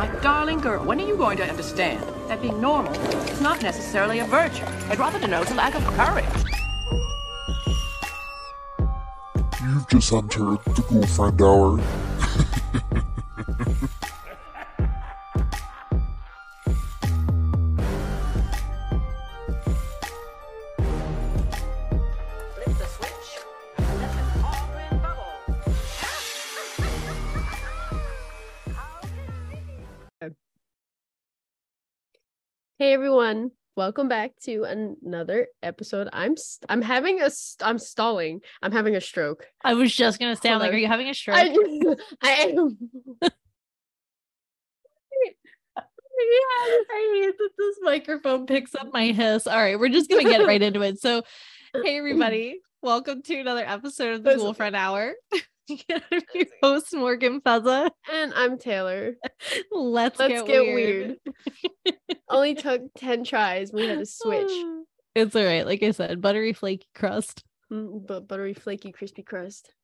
My darling girl, when are you going to understand that being normal is not necessarily a virtue? It rather denotes a lack of courage. You've just entered the girlfriend hour. Hey everyone, welcome back to another episode. I'm st- I'm having a st- I'm stalling. I'm having a stroke. I was just gonna say, I'm Hold like, on. are you having a stroke? I I am. yeah, I hate that this microphone picks up my hiss. All right, we're just gonna get right into it. So, hey everybody, welcome to another episode of the Cool. Friend Hour. Host Morgan Fuzza. and I'm Taylor. Let's, Let's get, get weird. weird. Only took 10 tries. We had to switch. It's all right. Like I said, buttery flaky crust. Mm, but buttery flaky crispy crust.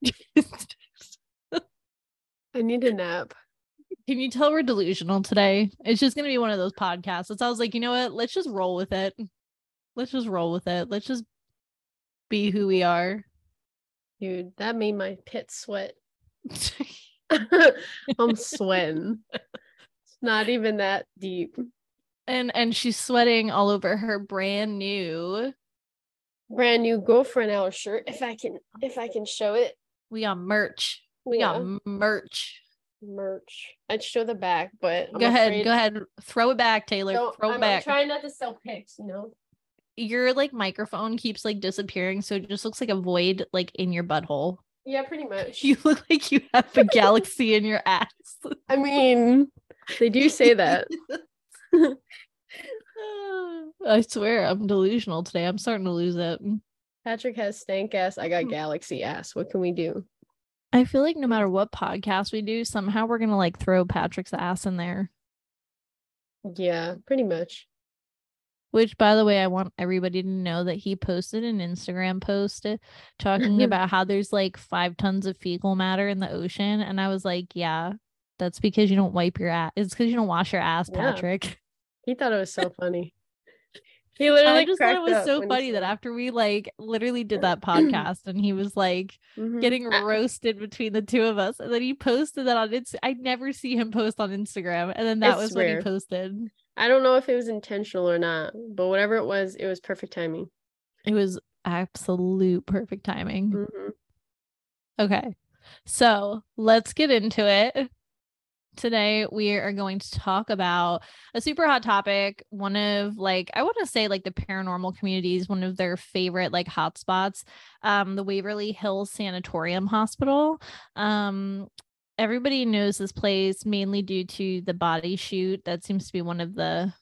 I need a nap. Can you tell we're delusional today? It's just gonna be one of those podcasts. So I was like, you know what? Let's just roll with it. Let's just roll with it. Let's just be who we are. Dude, that made my pit sweat. I'm sweating. It's not even that deep. and and she's sweating all over her brand new Brand new girlfriend hour shirt. If I can if I can show it. we got merch. We Yeah. got merch. merch. I'd show the back, but I'm go ahead, go ahead. Throw it back, Taylor. Throw I'm, it back. I'm trying not to sell pics, you know. Your like microphone keeps like disappearing, so it just looks like a void like in your butthole. Yeah, pretty much. You look like you have a galaxy in your ass. I mean, they do say that. I swear I'm delusional today. I'm starting to lose it. Patrick has stank ass. I got mm. galaxy ass. What can we do? I feel like no matter what podcast we do, somehow we're gonna like throw Patrick's ass in there. Yeah, pretty much. Which, by the way, I want everybody to know that he posted an Instagram post uh, talking about how there's like five tons of fecal matter in the ocean. And I was like, yeah, that's because you don't wipe your ass. It's because you don't wash your ass, Yeah. Patrick. He thought it was so funny. He literally I just thought it was so funny that after we like literally did that podcast and he was like Mhm. getting roasted between the two of us. And then he posted that on Insta. I never see him post on Instagram. And then that was when he posted. I don't know if it was intentional or not, but whatever it was, it was perfect timing. It was absolute perfect timing. Mhm. Okay. So let's get into it. Today we are going to talk about a super hot topic. One of like I want to say like the paranormal communities, one of their favorite like hotspots, um, the Waverly Hills Sanatorium Hospital. Um, everybody knows this place mainly due to the body chute. That seems to be one of the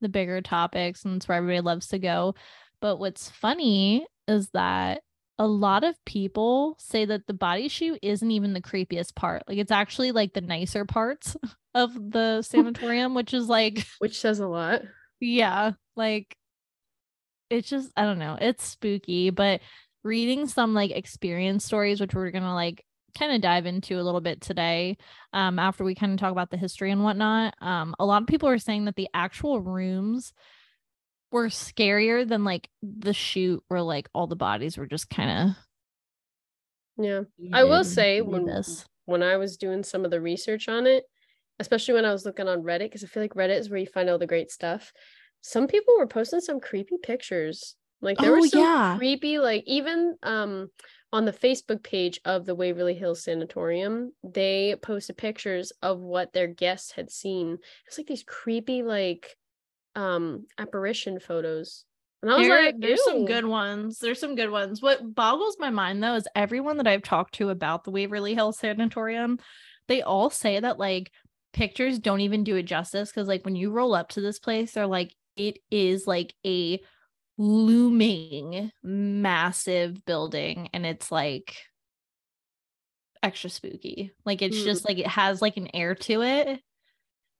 the bigger topics, and it's where everybody loves to go. But what's funny is that a lot of people say that the body chute isn't even the creepiest part. Like it's actually like the nicer parts of the sanatorium, which is like, Which says a lot. yeah, like it's just, I don't know, it's spooky. But reading some like experience stories, which we're gonna like kind of dive into a little bit today, um, after we kind of talk about the history and whatnot. Um, a lot of people are saying that the actual rooms were scarier than like the chute where like all the bodies were just kind of Yeah. I will say when this. when I was doing some of the research on it, especially when I was looking on Reddit, because I feel like Reddit is where you find all the great stuff. Some people were posting some creepy pictures. Like there Oh, were some yeah. creepy, like even um on the Facebook page of the Waverly Hills Sanatorium, they posted pictures of what their guests had seen. It's like these creepy, like um apparition photos. And I was There- like, there's some good ones. There's some good ones. What boggles my mind though is everyone that I've talked to about the Waverly Hills Sanatorium, they all say that like pictures don't even do it justice because like when you roll up to this place, they're like it is like a looming massive building and it's like extra spooky. Like it's Mm. just like it has like an air to it.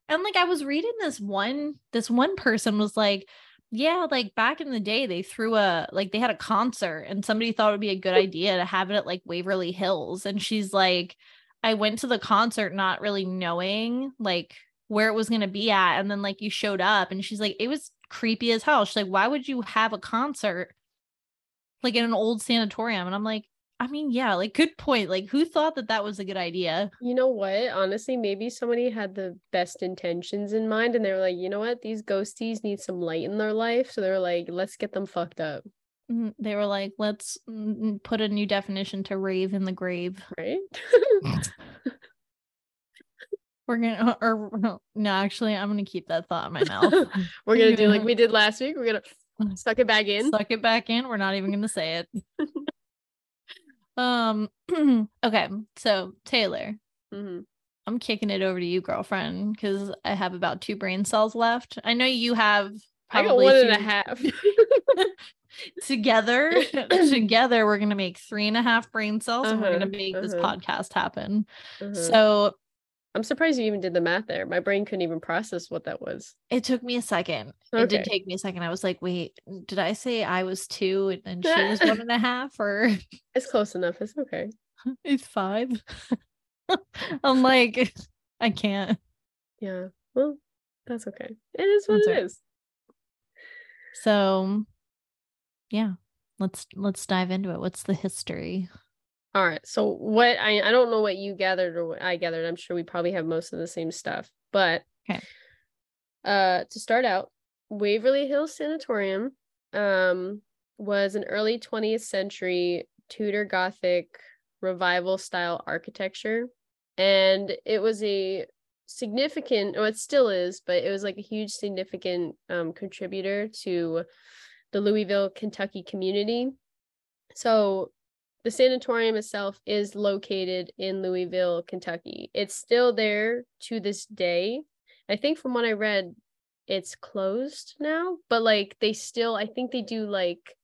And like I was reading this one this one person was like yeah, like back in the day, they threw a like they had a concert and somebody thought it would be a good idea to have it at like Waverly Hills. And she's like, I went to the concert not really knowing like where it was going to be at and then like you showed up and she's like it was creepy as hell she's like why would you have a concert like in an old sanatorium and i'm like i mean yeah like good point like who thought that that was a good idea You know what? Honestly, maybe somebody had the best intentions in mind and they were like, you know what? These ghosties need some light in their life. So they were like, let's get them fucked up. Mm, they were like let's mm, put a new definition to rave in the grave Right? we're gonna or no no, actually i'm gonna keep that thought in my mouth We're gonna do like we did last week. We're gonna suck it back in. suck it back in we're not even gonna say it um okay so taylor Mhm. I'm kicking it over to you, girlfriend, because I have about two brain cells left. I know you have I got probably one and a two- half. together. together, we're gonna make three and a half brain cells, and we're Uh-huh, gonna make this uh-huh. podcast happen. Mhm. So I'm surprised you even did the math there. My brain couldn't even process what that was. it took me a second. It did Okay. take me a second. I was like, wait, did I say I was two and she was one and a half, or It's close enough. It's okay. it's five? I'm like, I can't. Yeah. Well, that's okay. It is what That's it right. is. So yeah, let's let's dive into it. What's the history? All right. So what I I don't know what you gathered or what I gathered. I'm sure we probably have most of the same stuff. But Okay. uh to start out, Waverly Hills Sanatorium um was an early 20th century Tudor Gothic revival style architecture. And it was a significant, or it still is, but it was like a huge significant um contributor to the Louisville, Kentucky community. So the sanatorium itself is located in Louisville, Kentucky. It's still there to this day. I think from what I read, it's closed now, but like they still, I think they do like,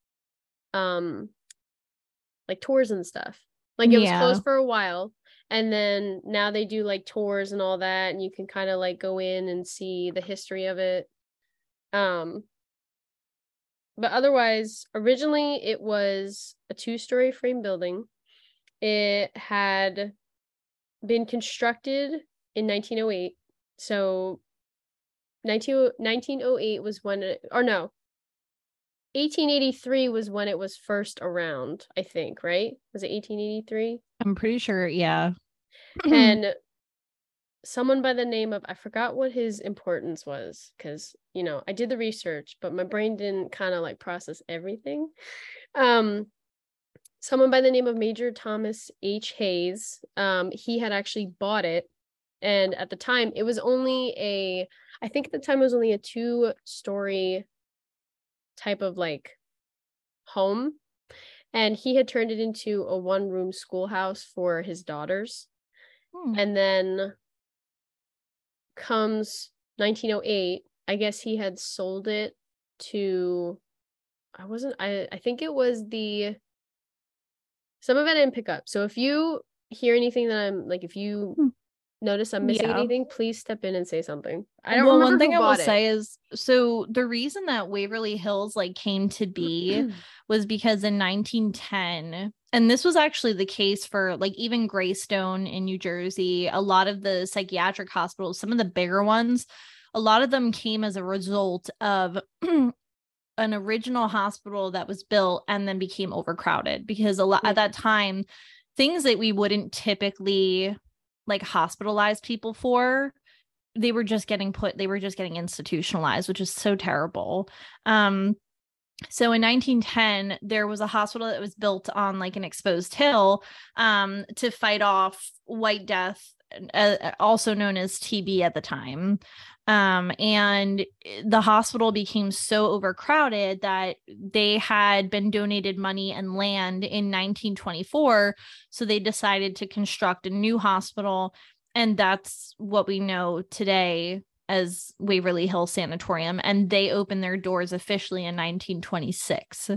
um, like tours and stuff. Like it was Yeah. closed for a while, and then now they do like tours and all that, and you can kind of like go in and see the history of it. Um, but otherwise originally it was a two-story frame building. It had been constructed in 1908 so 19, 1908 was when it, or no. 1883 was when it was first around i think right? Was it 1883 I'm pretty sure, yeah. and someone by the name of I forgot what his importance was because you know I did the research, but my brain didn't kind of like process everything. Um, someone by the name of Major Thomas H. Hayes, um, he had actually bought it, and at the time it was only a, I think at the time it was only a two-story type of like home and he had turned it into a one room schoolhouse for his daughters Hmm. and then comes 1908 i guess he had sold it to i wasn't i i think it was the some of it i didn't pick up so if you hear anything that i'm like if you Hmm. notice i'm missing Yeah. anything please step in and say something i don't well, one thing I will it. say is so the reason that Waverly Hills like came to be was because in 1910 and this was actually the case for like even Greystone in New Jersey a lot of the psychiatric hospitals some of the bigger ones a lot of them came as a result of an original hospital that was built and then became overcrowded because a lot at that time things that we wouldn't typically like hospitalize people for they were just getting put they were just getting institutionalized which is so terrible. Um so in 1910 there was a hospital that was built on like an exposed hill um to fight off white death uh, also known as TB at the time. Um and the hospital became so overcrowded that they had been donated money and land in 1924 so they decided to construct a new hospital and that's what we know today as Waverly Hill Sanatorium and they opened their doors officially in 1926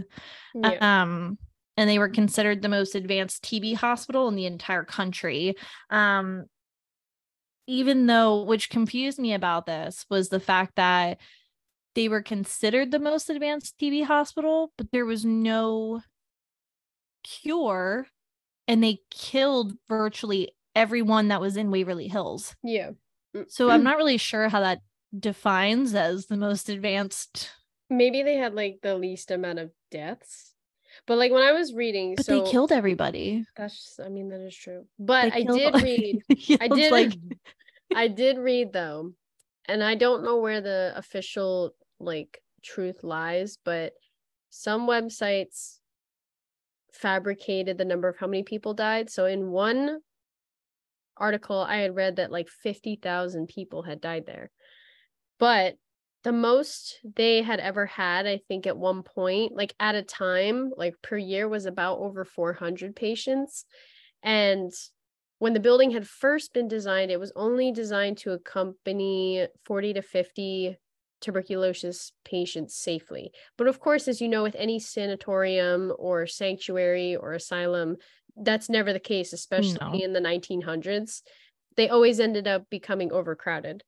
yeah. um and they were considered the most advanced TB hospital in the entire country. Um even though which confused me about this was the fact that they were considered the most advanced TB hospital but there was no cure and they killed virtually everyone that was in Waverly Hills. Yeah So I'm mm-hmm. not really sure how that defines as the most advanced. maybe they had like the least amount of deaths. But like when I was reading, But so they killed everybody. that's just, I mean that is true. But I did read I did like I did read though, and I don't know where the official like truth lies, but some websites fabricated the number of how many people died. So in one article, I had read that like 50,000 people had died there. But the most they had ever had, I think at one point, like at a time, like per year, was about over 400 patients. And when the building had first been designed, it was only designed to accompany 40 to 50 tuberculosis patients safely. But of course, as you know, with any sanatorium or sanctuary or asylum, that's never the case, especially No. in the 1900s. They always ended up becoming overcrowded.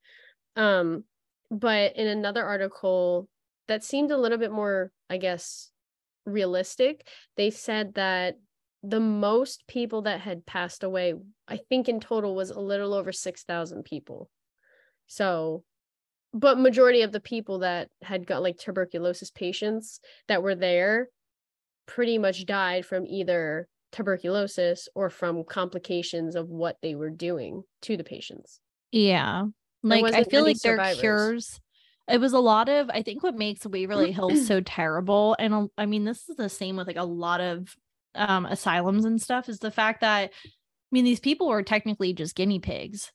Um, but in another article that seemed a little bit more, I guess, realistic, they said that the most people that had passed away, I think in total was a little over 6,000 people. So, but majority of the people that had got like tuberculosis patients that were there pretty much died from either tuberculosis or from complications of what they were doing to the patients. Yeah. Like I feel like their cures. It was a lot of I think what makes Waverly Hills so terrible, and I mean this is the same with like a lot of um asylums and stuff, is the fact that I mean these people were technically just guinea pigs.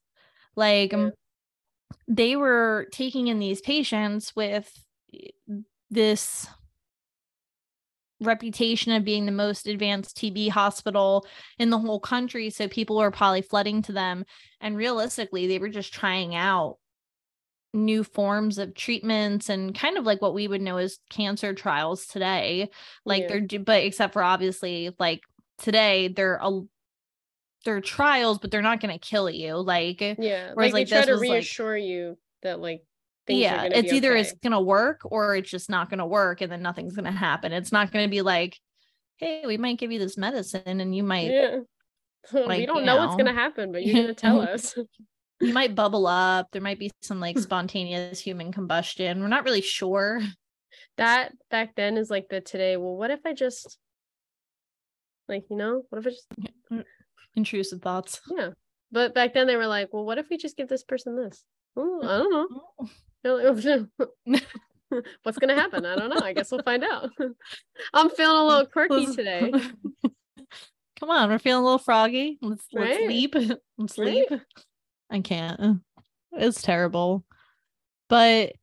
Like um, they were taking in these patients with eh, this reputation of being the most advanced TB hospital in the whole country. So people were probably flooding to them. And realistically, they were just trying out new forms of treatments and kind of like what we would know as cancer trials today. Like Yeah. they're, but except for obviously, like today, they're a they're trials, but they're not going to kill you. Like, Yeah, Whereas, like, like, they try to was, like- reassure you that like yeah, it's either okay. it's gonna work or it's just not gonna work, and then nothing's gonna happen. It's not gonna be like, hey, we might give you this medicine, and you might yeah. we don't you know what's gonna happen, but you're gonna tell us. you might bubble up. There might be some like spontaneous human combustion. We're not really sure. that back then is like the today. Well, what if I just like you know, what if I just Intrusive thoughts. yeah. But back then they were like, well, what if we just give this person this? Oh, I don't know. What's gonna happen? I don't know. I guess we'll find out. I'm feeling a little quirky today. Come on, we're feeling a little froggy. Let's let's Right. leap. Let's Right. I can't. It's terrible. But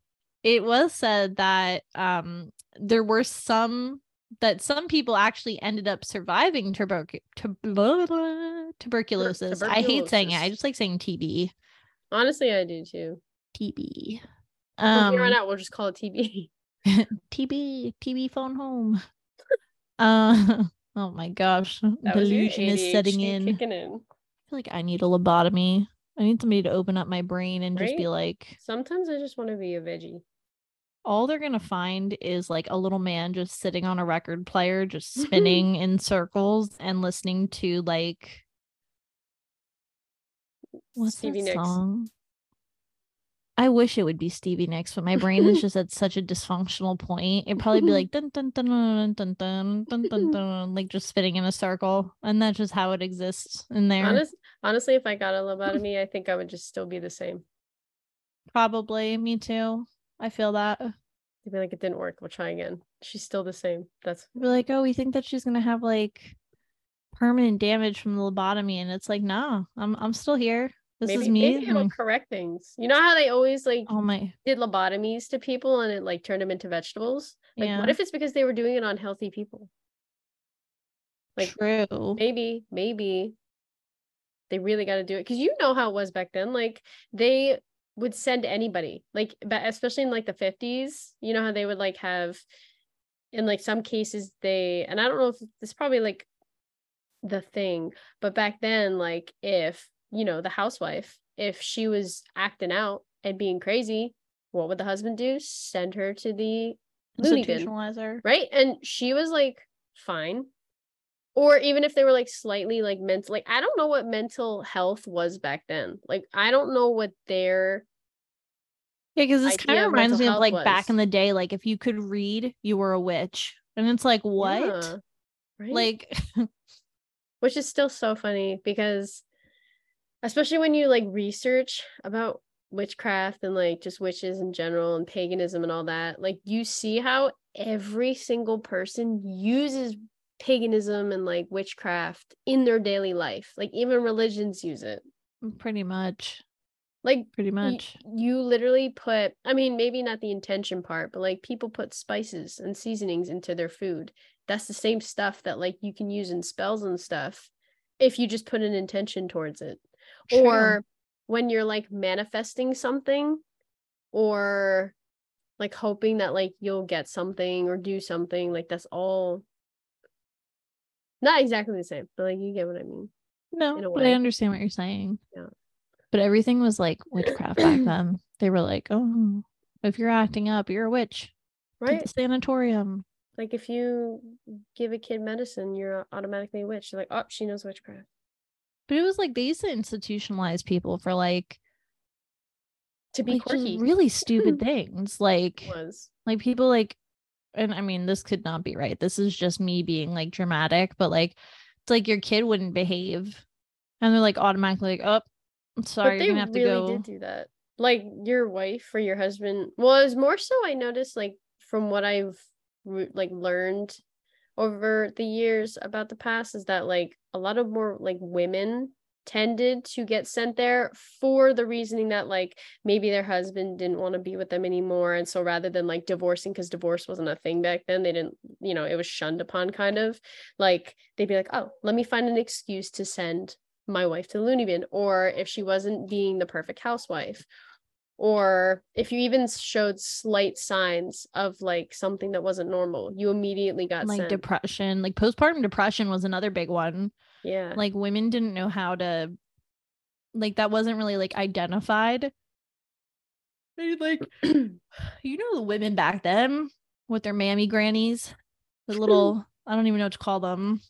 it was said that um there were some that some people actually ended up surviving tuberc- tub- tuberculosis. I hate saying it. I just like saying TB. Honestly, I do too. TB. From here on Um out, we'll just call it TB. TB, TB phone home. uh oh my gosh. That Delusion is setting in. Kicking in. I feel like I need a lobotomy. I need somebody to open up my brain and just be like, Sometimes I just want to be a veggie. all they're gonna find is like a little man just sitting on a record player, just spinning in circles and listening to like what's Stevie that Nicks. song? I wish it would be Stevie Nicks, but my brain is just at such a dysfunctional point. It'd probably be like dun dun dun dun dun dun dun dun dun, like just spinning in a circle, and that's just how it exists in there. Honest, honestly, if I got a lobotomy, I think I would just still be the same. Probably, me too. I feel that. They'd be like, it didn't work. We'll try again. She's still the same. That's Be like, oh, we think that she's gonna have like permanent damage from the lobotomy, and it's like, no, I'm I'm still here. This maybe is me. maybe it'll correct things. You know how they always like oh my, did lobotomies to people and it like turned them into vegetables? Like, yeah, what if it's because they were doing it on healthy people? like, true. maybe maybe they really got to do it because you know how it was back then like they would send anybody like but especially in like the 50s you know how they would like have in like some cases they and i don't know if this is probably like the thing but back then like if you know the housewife if she was acting out and being crazy what would the husband do send her to the loony bin Institutionalizer. right and she was like fine or even if they were like slightly like mental like i don't know what mental health was back then like i don't know what their Yeah, because this kind of reminds me of like back in the day, like if you could read, you were a witch. And it's like, what? Yeah, right? Like, which is still so funny because especially when you like research about witchcraft and like just witches in general and paganism and all that like you see how every single person uses paganism and like witchcraft in their daily life like even religions use it mm, pretty much. like Pretty y- much. you literally put i mean maybe not the intention part but like people put spices and seasonings into their food that's the same stuff that like you can use in spells and stuff if you just put an intention towards it True. or when you're like manifesting something or like hoping that like you'll get something or do something like that's all not exactly the same but like you get what i mean no, but I understand what you're saying. Yeah. But everything was like witchcraft back then. They were like, oh, if you're acting up, you're a witch. Right the sanatorium. like if you give a kid medicine you're automatically a witch They're like oh she knows witchcraft But it was like they used to institutionalize people for like, to be like really stupid things. Like, was. like people like and i mean this could not be right. This is just me being like dramatic but like it's like your kid wouldn't behave. And they're like automatically like oh I'm sorry but they really to go did do that. Like your wife or your husband well it's more so i noticed like from what i've like learned over the years about the past is that like a lot of more like women tended to get sent there for the reasoning that like maybe their husband didn't want to be with them anymore. And so rather than like divorcing because divorce wasn't a thing back then they didn't you know it was shunned upon kind of like they'd be like oh let me find an excuse to send my wife to the loony bin or if she wasn't being the perfect housewife or if you even showed slight signs of like something that wasn't normal you immediately got like sent. depression like postpartum depression was another big one. Yeah. Like women didn't know how to like that wasn't really like identified. They like you know the women back then with their mammy grannies? The little i don't even know what to call them.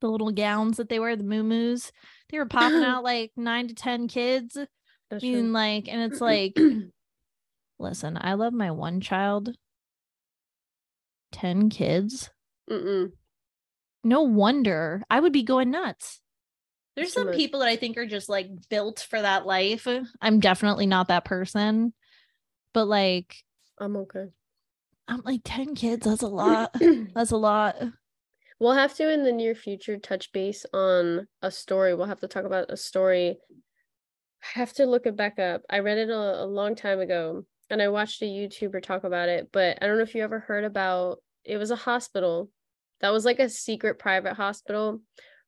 The little gowns that they wear the moo they were popping out like nine to ten kids I mean, true. like, and it's like, listen, I love my one child, 10 kids. Mm-mm. No wonder I would be going nuts. There's It's some much. people that I think are just like built for that life. I'm definitely not that person. But like, i'm okay I'm like 10 kids, that's a lot. That's a lot. we'll have to in the near future touch base on a story we'll have to talk about a story i have to look it back up. I read it a, a long time ago and i watched a youtuber talk about it but i don't know if you ever heard about it was a hospital. That was like a secret private hospital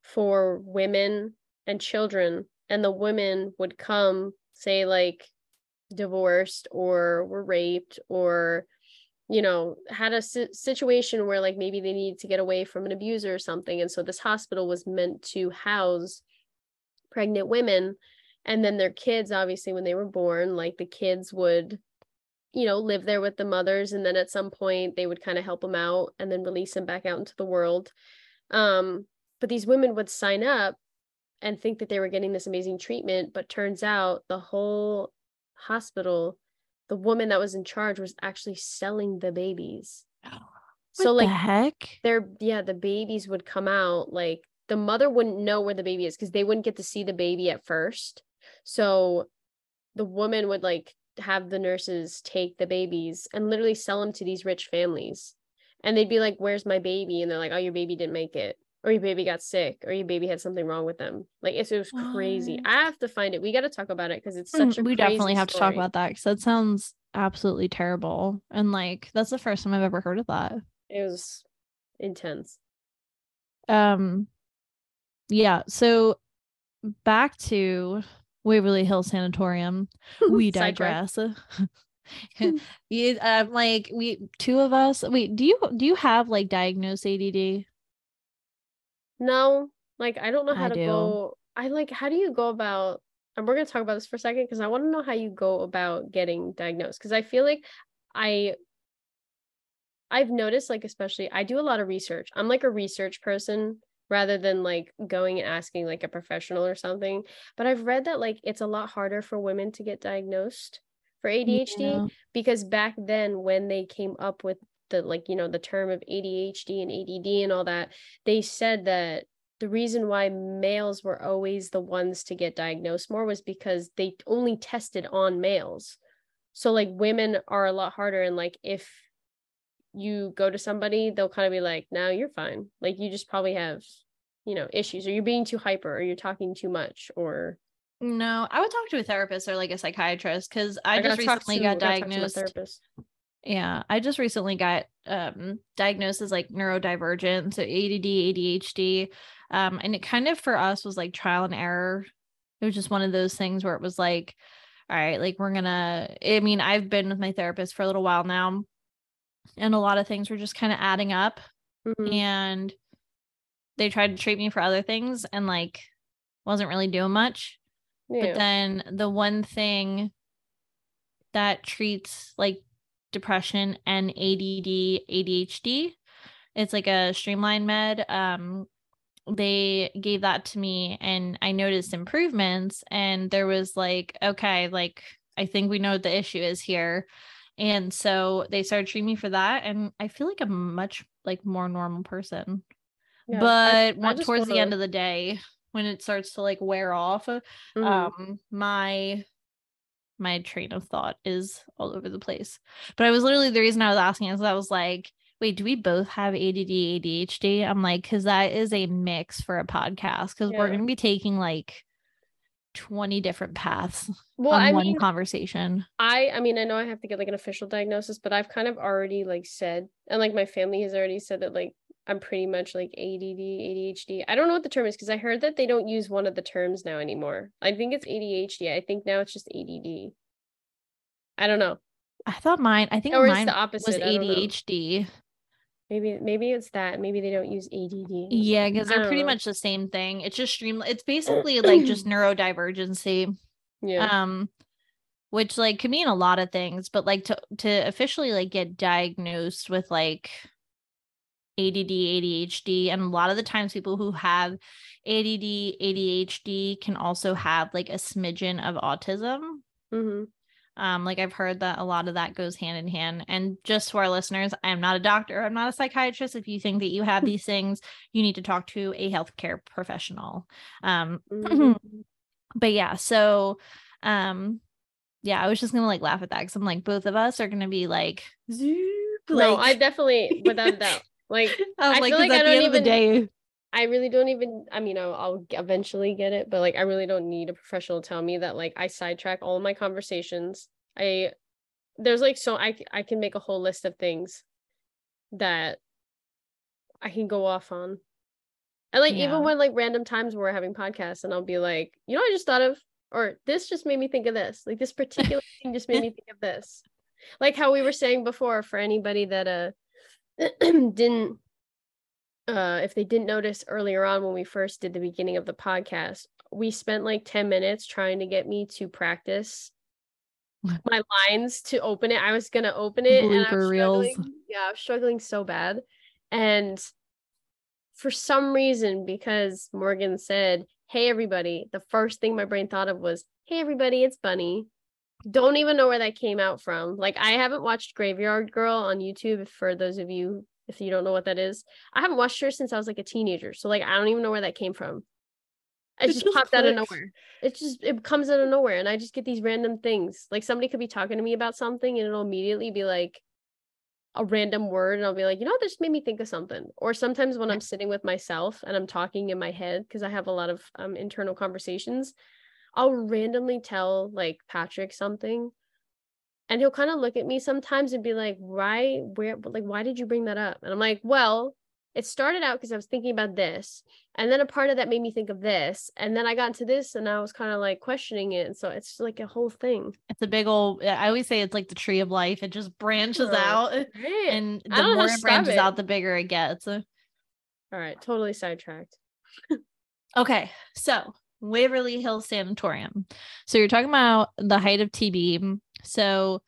for women and children and the women would come say like divorced or were raped or you know had a si- situation where like maybe they needed to get away from an abuser or something and so this hospital was meant to house pregnant women and then their kids obviously when they were born like the kids would you know live there with the mothers and then at some point they would kind of help them out and then release them back out into the world. Um but these women would sign up and think that they were getting this amazing treatment but turns out the whole hospital the woman that was in charge was actually selling the babies. So like the heck? their yeah the babies would come out like the mother wouldn't know where the baby is because they wouldn't get to see the baby at first so the woman would like have the nurses take the babies and literally sell them to these rich families. And they'd be like where's my baby? And they're like oh your baby didn't make it or your baby got sick or your baby had something wrong with them. Like it's, it was crazy. What? i have to find it. We got to talk about it because it's such a Mm, we definitely have to talk about that because that sounds absolutely terrible. And like, that's the first time I've ever heard of that. it was intense. Um yeah so back to waverly hill sanatorium we digress you um like we two of us wait do you do you have like diagnosed add No, like I don't know how I to do. go. I like how do you go about and we're gonna talk about this for a second because I want to know how you go about getting diagnosed because I feel like I I've noticed like especially I do a lot of research. I'm like a research person rather than like going and asking like a professional or something. But I've read that like it's a lot harder for women to get diagnosed for ADHD Yeah. because back then when they came up with the like you know the term of ADHD and ADD and all that they said that the reason why males were always the ones to get diagnosed more was because they only tested on males so like women are a lot harder and like if you go to somebody they'll kind of be like no you're fine like you just probably have you know issues or you're being too hyper or you're talking too much or No, I would talk to a therapist or like a psychiatrist because I, just recently to- got I gotta talk to my diagnosed. therapist. Yeah, I just recently got um diagnosed as like neurodivergent, so ADD, ADHD. Um, and it kind of for us was like trial and error. It was just one of those things where it was like, all right, like we're gonna. I mean, I've been with my therapist for a little while now, and a lot of things were just kind of adding up, Mhm. and they tried to treat me for other things, and like wasn't really doing much. yeah. But then the one thing that treats like depression and ADD, ADHD, it's like a streamline med. Um, they gave that to me and I noticed improvements. And there was like, okay, like I think we know what the issue is here. And so they started treating me for that. And I feel like I'm a much like more normal person Yeah, but I just towards the end of the day when it starts to like wear off Mhm. um my my train of thought is all over the place but i was literally the reason i was asking is i was like wait do we both have add adhd i'm like because that is a mix for a podcast because we're going to be taking like 20 different paths well on i one mean conversation I I mean I know I have to get like an official diagnosis, but I've kind of already like said and like my family has already said that like I'm pretty much like ADD, ADHD. I don't know what the term is because I heard that they don't use one of the terms now anymore. I think it's ADHD. I think now it's just ADD. I don't know. i thought mine i think Or mine the was opposite. I adhd Maybe maybe it's that. Maybe they don't use ADD. Yeah, because they're pretty know. much the same thing. It's just stream. It's basically like just neurodivergency. Yeah. Um, which like could mean a lot of things, but like to to officially like get diagnosed with like ADD, ADHD, and a lot of the times people who have ADD, ADHD can also have like a smidgen of autism. hmm Um, like I've heard that a lot of that goes hand in hand. And just to our listeners, I'm not a doctor, I'm not a psychiatrist. If you think that you have these things, you need to talk to a healthcare professional. Um, Mhm. but yeah, so um, yeah, I was just gonna like laugh at that because I'm like, both of us are gonna be like, zoop, No, I definitely without doubt. Like I was I like, feel like I at the don't end of the day, I really don't even I mean I'll, I'll eventually get it, but like I really don't need a professional to tell me that like I sidetrack all of my conversations. I there's like so I, I can make a whole list of things that I can go off on. And like Yeah. even when like random times we're having podcasts and I'll be like, you know I just thought of or this just made me think of this. Like this particular thing just made me think of this. Like how we were saying before for anybody that uh didn't uh if they didn't notice earlier on when we first did the beginning of the podcast we spent like 10 minutes trying to get me to practice my lines to open it. I was gonna open it and I was Blooper reels. yeah I'm struggling so bad. And for some reason because morgan said hey everybody the first thing my brain thought of was hey everybody it's bunny. Don't even know where that came out from. Like i haven't watched graveyard girl on youtube for those of you if you don't know what that is I haven't watched her since I was like a teenager. So like I don't even know where that came from. It, It just, just popped out of nowhere. It just it comes out of nowhere and I just get these random things. Like somebody could be talking to me about something and it'll immediately be like a random word and I'll be like, you know, this made me think of something. Or sometimes when I'm sitting with myself and I'm talking in my head because I have a lot of um internal conversations, I'll randomly tell like Patrick something and he'll kind of look at me sometimes and be like why where like why did you bring that up and i'm like well it started out because i was thinking about this and then a part of that made me think of this and then i got into this and i was kind of like questioning it and so it's like a whole thing it's a big old. I always say it's like the tree of life. It just branches Yeah. out, Right. and the don't know how more it branches it. out, the bigger it gets. all right totally sidetracked Okay, so Waverly Hills Sanatorium. So you're talking about the height of TB. So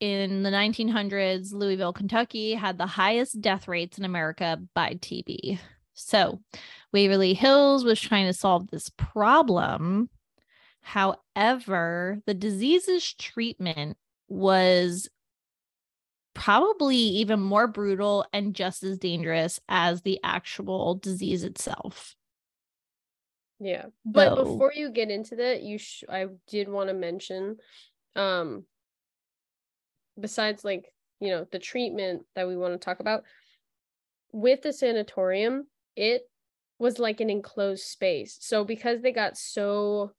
in the 1900s, Louisville, Kentucky had the highest death rates in America by TB. So, Waverly Hills was trying to solve this problem. However, the disease's treatment was probably even more brutal and just as dangerous as the actual disease itself. Yeah. But So- before you get into that, you sh- I did want to mention um besides like, you know, the treatment that we want to talk about with the sanatorium, it was like an enclosed space. So because they got so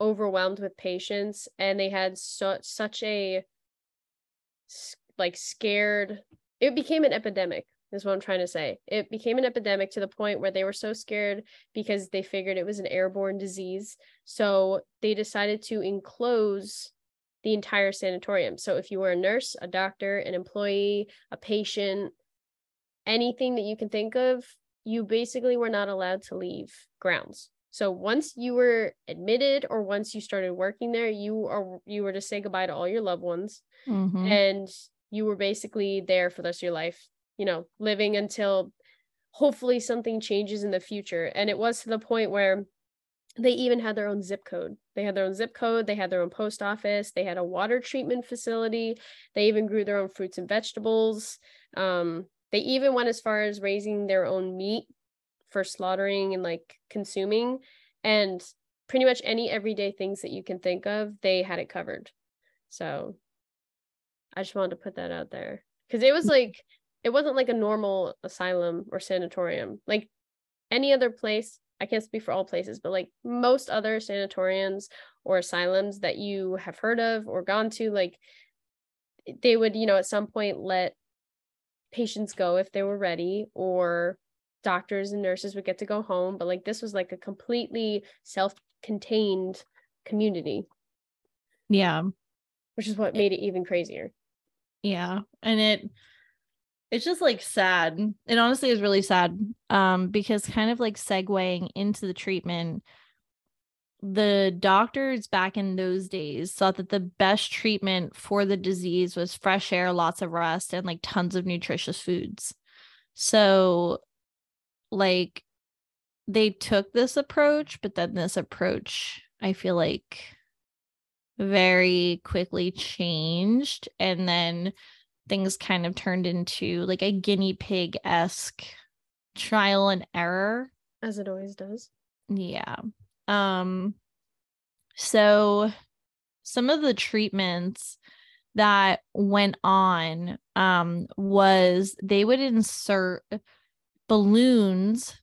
overwhelmed with patients and they had such such a like scared it became an epidemic is what i'm trying to say. It became an epidemic to the point where they were so scared because they figured it was an airborne disease. So they decided to enclose the entire sanatorium. So if you were a nurse a doctor an employee a patient anything that you can think of you basically were not allowed to leave grounds. So once you were admitted or once you started working there you are you were to say goodbye to all your loved ones Mhm. and you were basically there for the rest of your life you know living until hopefully something changes in the future. And it was to the point where they even had their own zip code. They had their own zip code. They had their own post office. They had a water treatment facility. They even grew their own fruits and vegetables. Um, they even went as far as raising their own meat for slaughtering and like consuming. And pretty much any everyday things that you can think of they had it covered. So I just wanted to put that out there. Because it was like it wasn't like a normal asylum or sanatorium like any other place. I can't speak for all places, but like most other sanatoriums or asylums that you have heard of or gone to, like they would, you know, at some point let patients go if they were ready or doctors and nurses would get to go home but like this was like a completely self-contained community Yeah. which is what made it even crazier Yeah. And it it's just like sad. It honestly is really sad. Um, because kind of like segueing into the treatment, the doctors back in those days thought that the best treatment for the disease was fresh air, lots of rest, and like tons of nutritious foods. So like they took this approach, but then this approach, I feel like very quickly changed and then things kind of turned into like a guinea pig esque trial and error. as it always does Yeah. Um so some of the treatments that went on um was they would insert balloons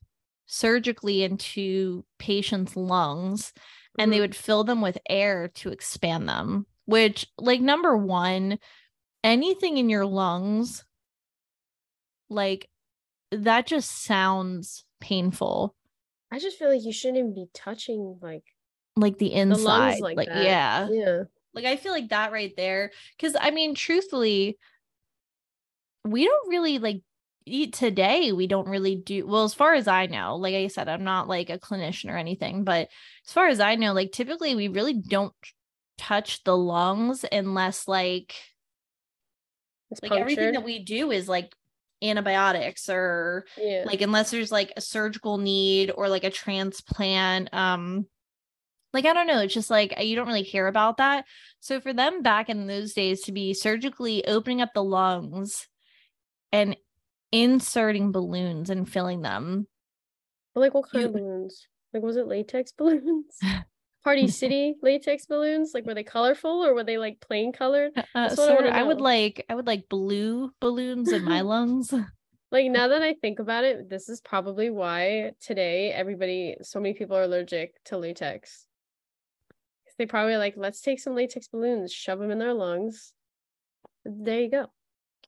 surgically into patients' lungs and they Mhm. would fill them with air to expand them which like number 1 anything in your lungs like that just sounds painful. I just feel like you shouldn't even be touching like like the the inside lungs like, like yeah. Yeah. like i feel like that right there because i mean truthfully we don't really like eat today we don't really do well as far as i know like i said i'm not like a clinician or anything but as far as i know like typically we really don't touch the lungs unless like It's like everything that we do is like antibiotics or yeah. like unless there's like a surgical need or like a transplant um like i don't know it's just like you don't really hear about that so for them back in those days to be surgically opening up the lungs and inserting balloons and filling them But, like what kind of balloons? Like was it latex balloons? Party City latex balloons? Like were they colorful or were they like plain colored? uh, That's what I I would like i would like blue balloons in my lungs Like now that I think about it, this is probably why today everybody so many people are allergic to latex. They probably like, let's take some latex balloons, shove them in their lungs. There you go.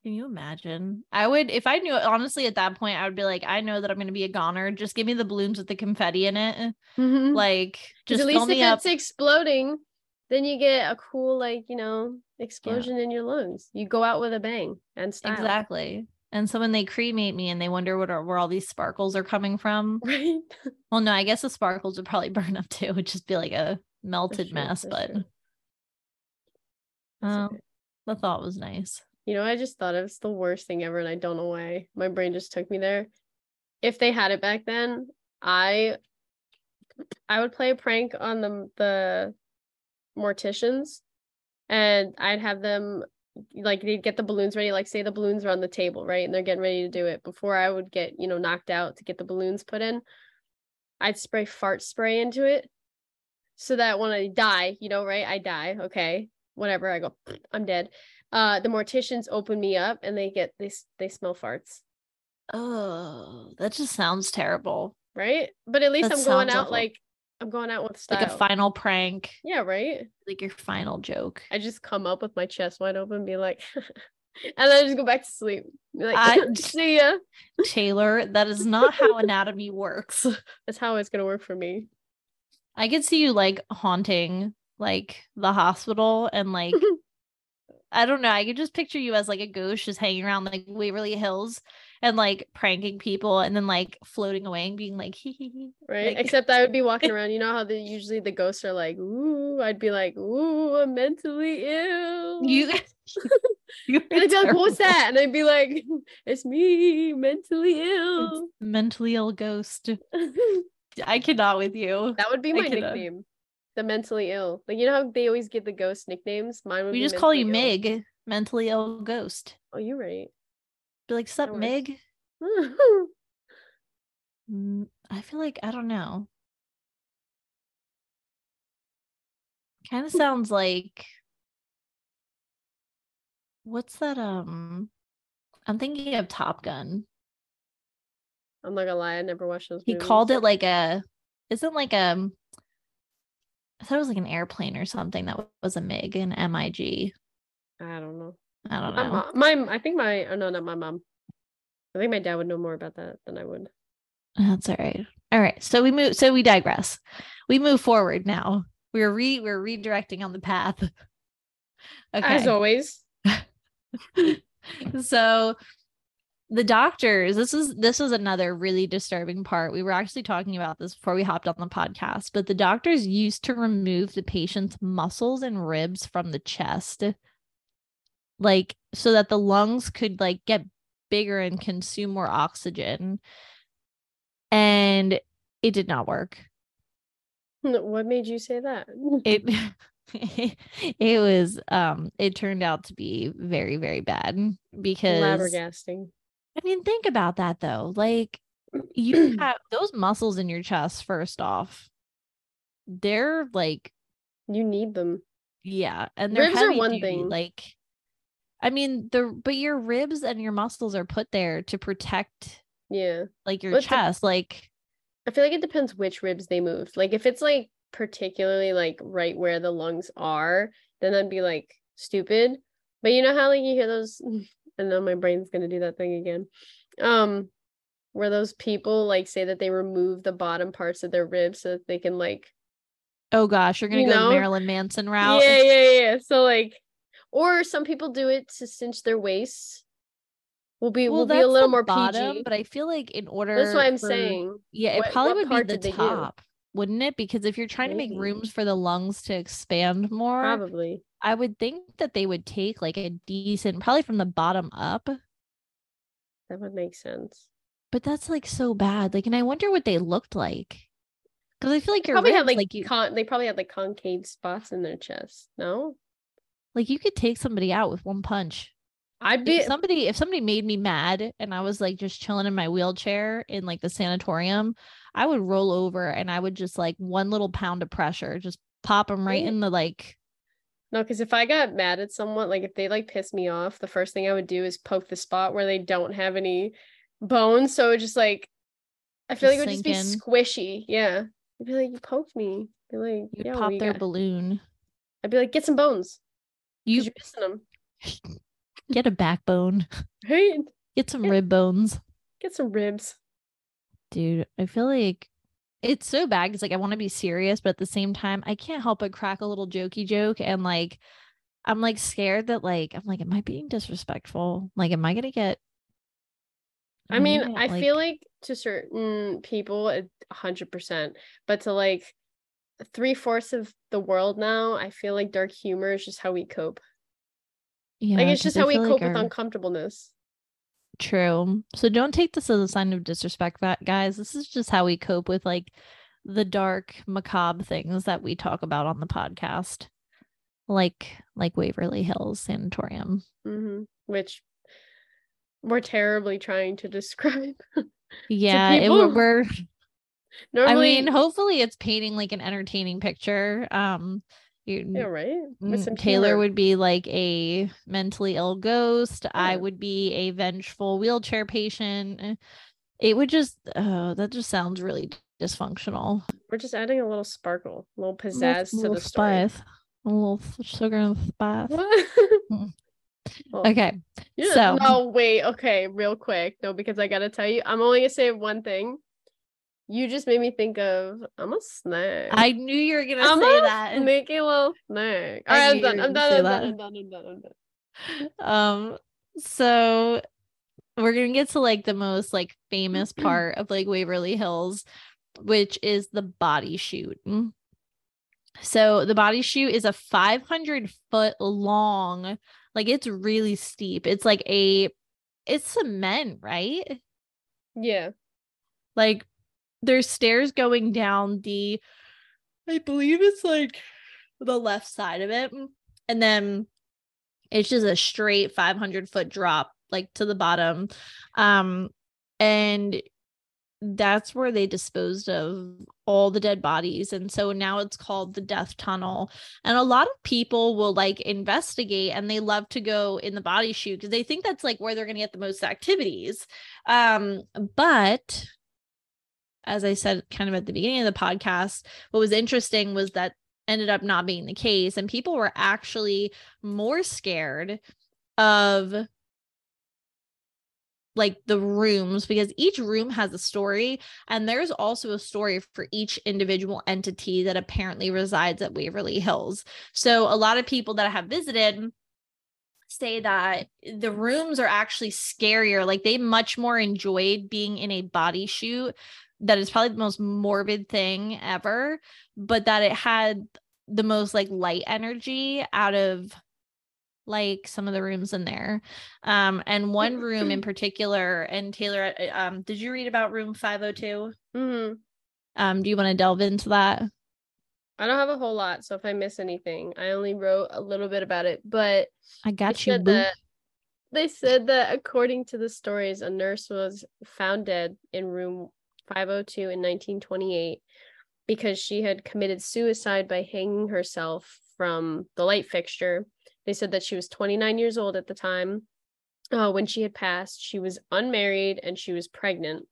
Can you imagine? I would, if I knew, honestly, at that point, I would be like, I know that I'm going to be a goner. Just give me the balloons with the confetti in it. Like, just at least if up. it's exploding, then you get a cool, like, you know, explosion in your lungs. You go out with a bang and style. Exactly. And so when they cremate me and they wonder what are, where all these sparkles are coming from. Right? Well, no, I guess the sparkles would probably burn up too. It would just be like a melted true, mess. But um, okay. the thought was nice. You know, I just thought it was the worst thing ever, and I don't know why. My brain just took me there. if they had it back then, I I would play a prank on the the morticians and I'd have them like they'd get the balloons ready, like say the balloons are on the table, right? And they're getting ready to do it. Before I would get, you know, knocked out to get the balloons put in, I'd spray fart spray into it so that when I die, you know, right? I die, okay, whatever. I go, I'm dead. Uh, the morticians open me up and they get they they smell farts, Oh, that just sounds terrible. right? But at least That I'm going out awful. like I'm going out with style. Like a final prank, yeah, right. like your final joke. I just come up with my chest wide open, be like, and then I just go back to sleep. Be like, I- see ya. Taylor, that is not how anatomy works. That's how it's gonna work for me. I could see you like haunting like the hospital and like I don't know. I could just picture you as like a ghost just hanging around like Waverly Hills and like pranking people and then like floating away and being like hee hee hee. right? Like- Except I would be walking around. You know how the usually the ghosts are like, "Ooh," I'd be like, "Ooh, I'm mentally ill." You you and they'd be like, "What's that?" And I'd be like, "It's me, mentally ill." Mentally ill ghost. I cannot with you. that would be my nickname, the mentally ill. Like you know how they always give the ghost nicknames. Mine would We just call you ill. Mig, mentally ill ghost. Oh, you're right. Be like, sup. Mig? Mm, I feel like I don't know. Kind of sounds like what's that? Um, I'm thinking of Top Gun. I'm not gonna lie, I never watched those. He movies. called it like a, isn't like um, I thought it was like an airplane or something that was a MiG, an MiG. I don't know. I don't My, know. mom, my I think my oh no, not my mom. I think my dad would know more about that than I would. That's all right. All right. So we move. So we digress. We move forward now. We're re we're redirecting on the path. Okay. As always. so the doctors this is this is another really disturbing part we were actually talking about this before we hopped on the podcast but the doctors used to remove the patient's muscles and ribs from the chest like so that the lungs could like get bigger and consume more oxygen and it did not work What made you say that? it it was um it turned out to be very very bad because Flabbergasting. I mean, think about that though. Like you have those muscles in your chest, first off. They're like, You need them. yeah, and they're Ribs are one duty, thing. Like, I mean, the but your ribs and your muscles are put there to protect Yeah. like your the- chest. Like, I feel like it depends which ribs they moved. Like if it's like particularly like right where the lungs are, then that'd be like stupid. But you know how like you hear those I know my brain's gonna do that thing again. Um where those people like say that they remove the bottom parts of their ribs so that they can like oh gosh, you're gonna You go know? the Marilyn Manson route. Yeah, yeah, yeah. So like or some people do it to cinch their waists. Will be Well, will be a little more bottom, PG. but I feel like in order That's what I'm for- saying. Yeah, it What- probably what would be the top, wouldn't it? Because if you're trying to make rooms for the lungs to expand more, Probably. I would think that they would take like a decent, probably from the bottom up. That would make sense. But that's like so bad. Like, and I wonder what they looked like. Because I feel like your probably ribs, had like, like you, con- they probably had like concave spots in their chest. No, like you could take somebody out with one punch. I'd be If somebody, if somebody made me mad and I was like just chilling in my wheelchair in like the sanatorium, I would roll over and I would just like one little pound of pressure, just pop them right in the like no, because if I got mad at someone, like if they like piss me off, the first thing I would do is poke the spot where they don't have any bones. So it just like I feel like it would just be squishy. Yeah, I'd be like, you poked me. I'd be like, you'd yeah, pop their got-" balloon. I'd be like, get some bones. You You you're missing them, get a backbone, right? get some Yeah. rib bones. Get some ribs. Dude, I feel like it's so bad because like I want to be serious, but at the same time, I can't help but crack a little jokey joke and like I'm like scared that like I'm like, am I being disrespectful? Like, am I gonna get I mean, gonna I get, feel like to certain people, a hundred percent, but to like three fourths of the world now, I feel like dark humor is just how we cope. Yeah, like it's just how we cope like with our- uncomfortableness. True. So don't take this as a sign of disrespect, gu- guys. This is just how we cope with like the dark, macabre things that we talk about on the podcast, like like Waverly Hills Sanatorium. hmm Which we're terribly trying to describe. Yeah, it, people. we're. Normally, I mean, hopefully, it's painting like an entertaining picture. Um, you, yeah, right. With Mm, some Taylor humor. would be like a mentally ill ghost. I would be a vengeful wheelchair patient. Eh, It would just, oh, that just sounds really dysfunctional. We're just adding a little sparkle, a little A little- pizzazz to the story. spice, a little sugar and spice. Mm. Well, Okay, yeah, so- no, wait, okay, real quick, no, because I gotta tell you, I'm only gonna say one thing. You just made me think of I'm a snack. I knew you were gonna I'm say a that. sneaky little snack. All right, I'm knew you done. I'm done. I'm done. I'm done. I'm done. I'm done. um so we're gonna get to like the most like famous part of like waverly hills which is the body chute so the body chute is a 500 foot long like it's really steep it's like a it's cement right Yeah. like there's stairs going down the i believe it's like the left side of it. And then it's just a straight 500 foot drop like to the bottom. Um and that's where they disposed of all the dead bodies. And so now it's called the death tunnel. And a lot of people will like investigate and they love to go in the body chute because they think that's like where they're going to get the most activities. Um but as i said kind of at the beginning of the podcast what was interesting was that ended up not being the case and people were actually more scared of like the rooms because each room has a story and there's also a story for each individual entity that apparently resides at Waverly Hills. So a lot of people that I have visited say that the rooms are actually scarier like they much more enjoyed being in a body chute that is probably the most morbid thing ever but that it had the most like light energy out of like some of the rooms in there. Um and one room in particular and taylor uh, um did you read about room 502 hmm um do you want to delve into that? I don't have a whole lot, so if I miss anything, I only wrote a little bit about it. But i got you that they said that according to the stories, a nurse was found dead in room 502 in 1928 because she had committed suicide by hanging herself from the light fixture. They said that she was 29 years old at the time. Uh, when she had passed, she was unmarried and she was pregnant.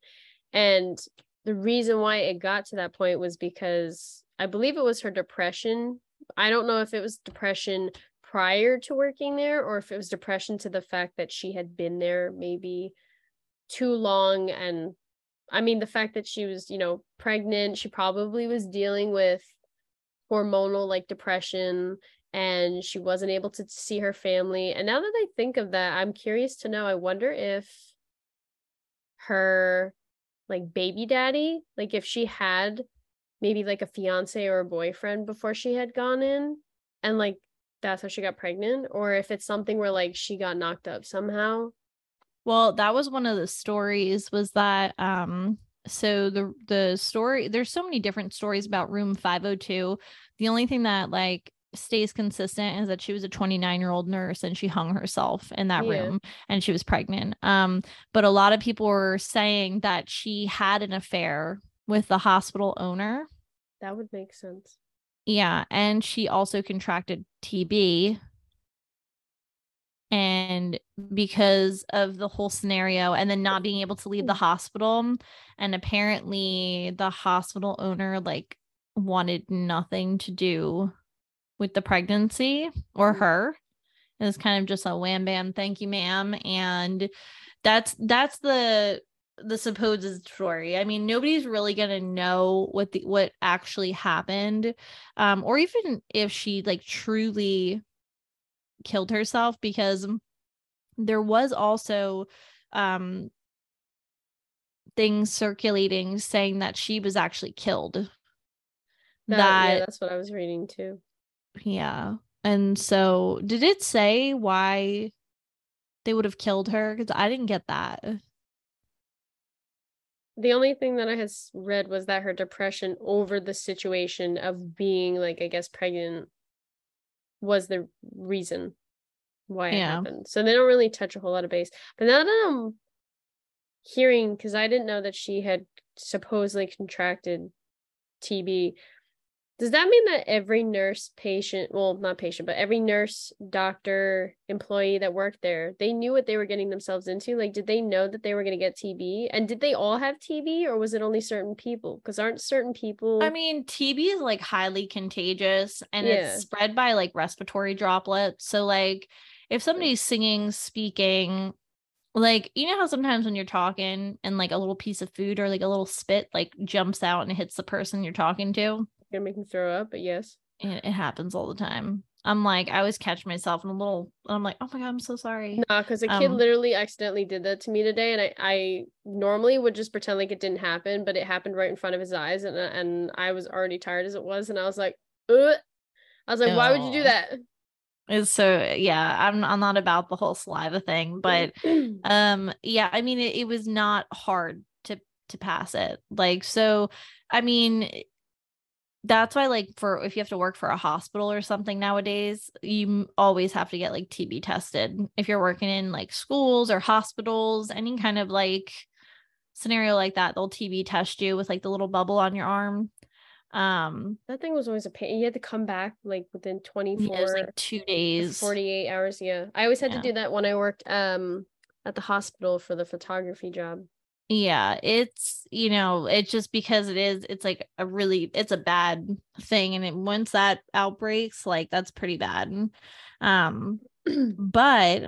And the reason why it got to that point was because I believe it was her depression. I don't know if it was depression prior to working there or if it was depression to the fact that she had been there maybe too long and I mean the fact that she was, you know, pregnant, she probably was dealing with hormonal like depression and she wasn't able to see her family. And now that I think of that, I'm curious to know I wonder if her like baby daddy, like if she had maybe like a fiance or a boyfriend before she had gone in and like that's how she got pregnant or if it's something where like she got knocked up somehow Well, that was one of the stories was that um so the the story there's so many different stories about room 502. The only thing that like stays consistent is that she was a 29 year old nurse and she hung herself in that Yeah. room and she was pregnant. Um but a lot of people were saying that she had an affair with the hospital owner. that would make sense Yeah, and she also contracted TB. And because of the whole scenario, and then not being able to leave the hospital, and apparently the hospital owner like wanted nothing to do with the pregnancy or Mm. her. It was kind of just a wham bam, thank you, ma'am. And that's that's the the supposed story. I mean, nobody's really gonna know what the what actually happened, um, or even if she like truly killed herself, because there was also um things circulating saying that she was actually killed. that, That yeah that's what i was reading too yeah. And so did it say why they would have killed her because I didn't get that. The only thing that I had s- read was that her depression over the situation of being like I guess pregnant was the reason why it happened. So they don't really touch a whole lot of base. But now that I'm hearing because I didn't know that she had supposedly contracted TB. Does that mean that every nurse, patient, well, not patient, but every nurse, doctor, employee that worked there, they knew what they were getting themselves into? Like, did they know that they were going to get TB? And did they all have TB or was it only certain people? Because aren't certain people. I mean, TB is like highly contagious and Yeah. it's spread by like respiratory droplets. So, like, if somebody's singing, speaking, like, you know how sometimes when you're talking and like a little piece of food or like a little spit like jumps out and hits the person you're talking to? Gonna make me throw up, but yes. It, it happens all the time. I'm like, I always catch myself in a little, I'm like, oh my God, I'm so sorry. Nah, because a kid Um, literally accidentally did that to me today, and I, I normally would just pretend like it didn't happen, but it happened right in front of his eyes, and uh, and I was already tired as it was, and I was like, Ugh. I was like, why would you do that? It's so, yeah, I'm, I'm not about the whole saliva thing, but um yeah i mean it, it was not hard to to pass it like so i mean that's why like for if you have to work for a hospital or something nowadays you always have to get like tb tested if you're working in like schools or hospitals any kind of like scenario like that they'll tb test you with like the little bubble on your arm um that thing was always a pain. You had to come back like within yeah, 24 it was like two days 48 hours. Yeah. I always had Yeah. to do that when I worked um at the hospital for the photography job. Yeah it's you know it's just because it is it's like a really it's a bad thing and it, once that outbreaks like that's pretty bad. Um but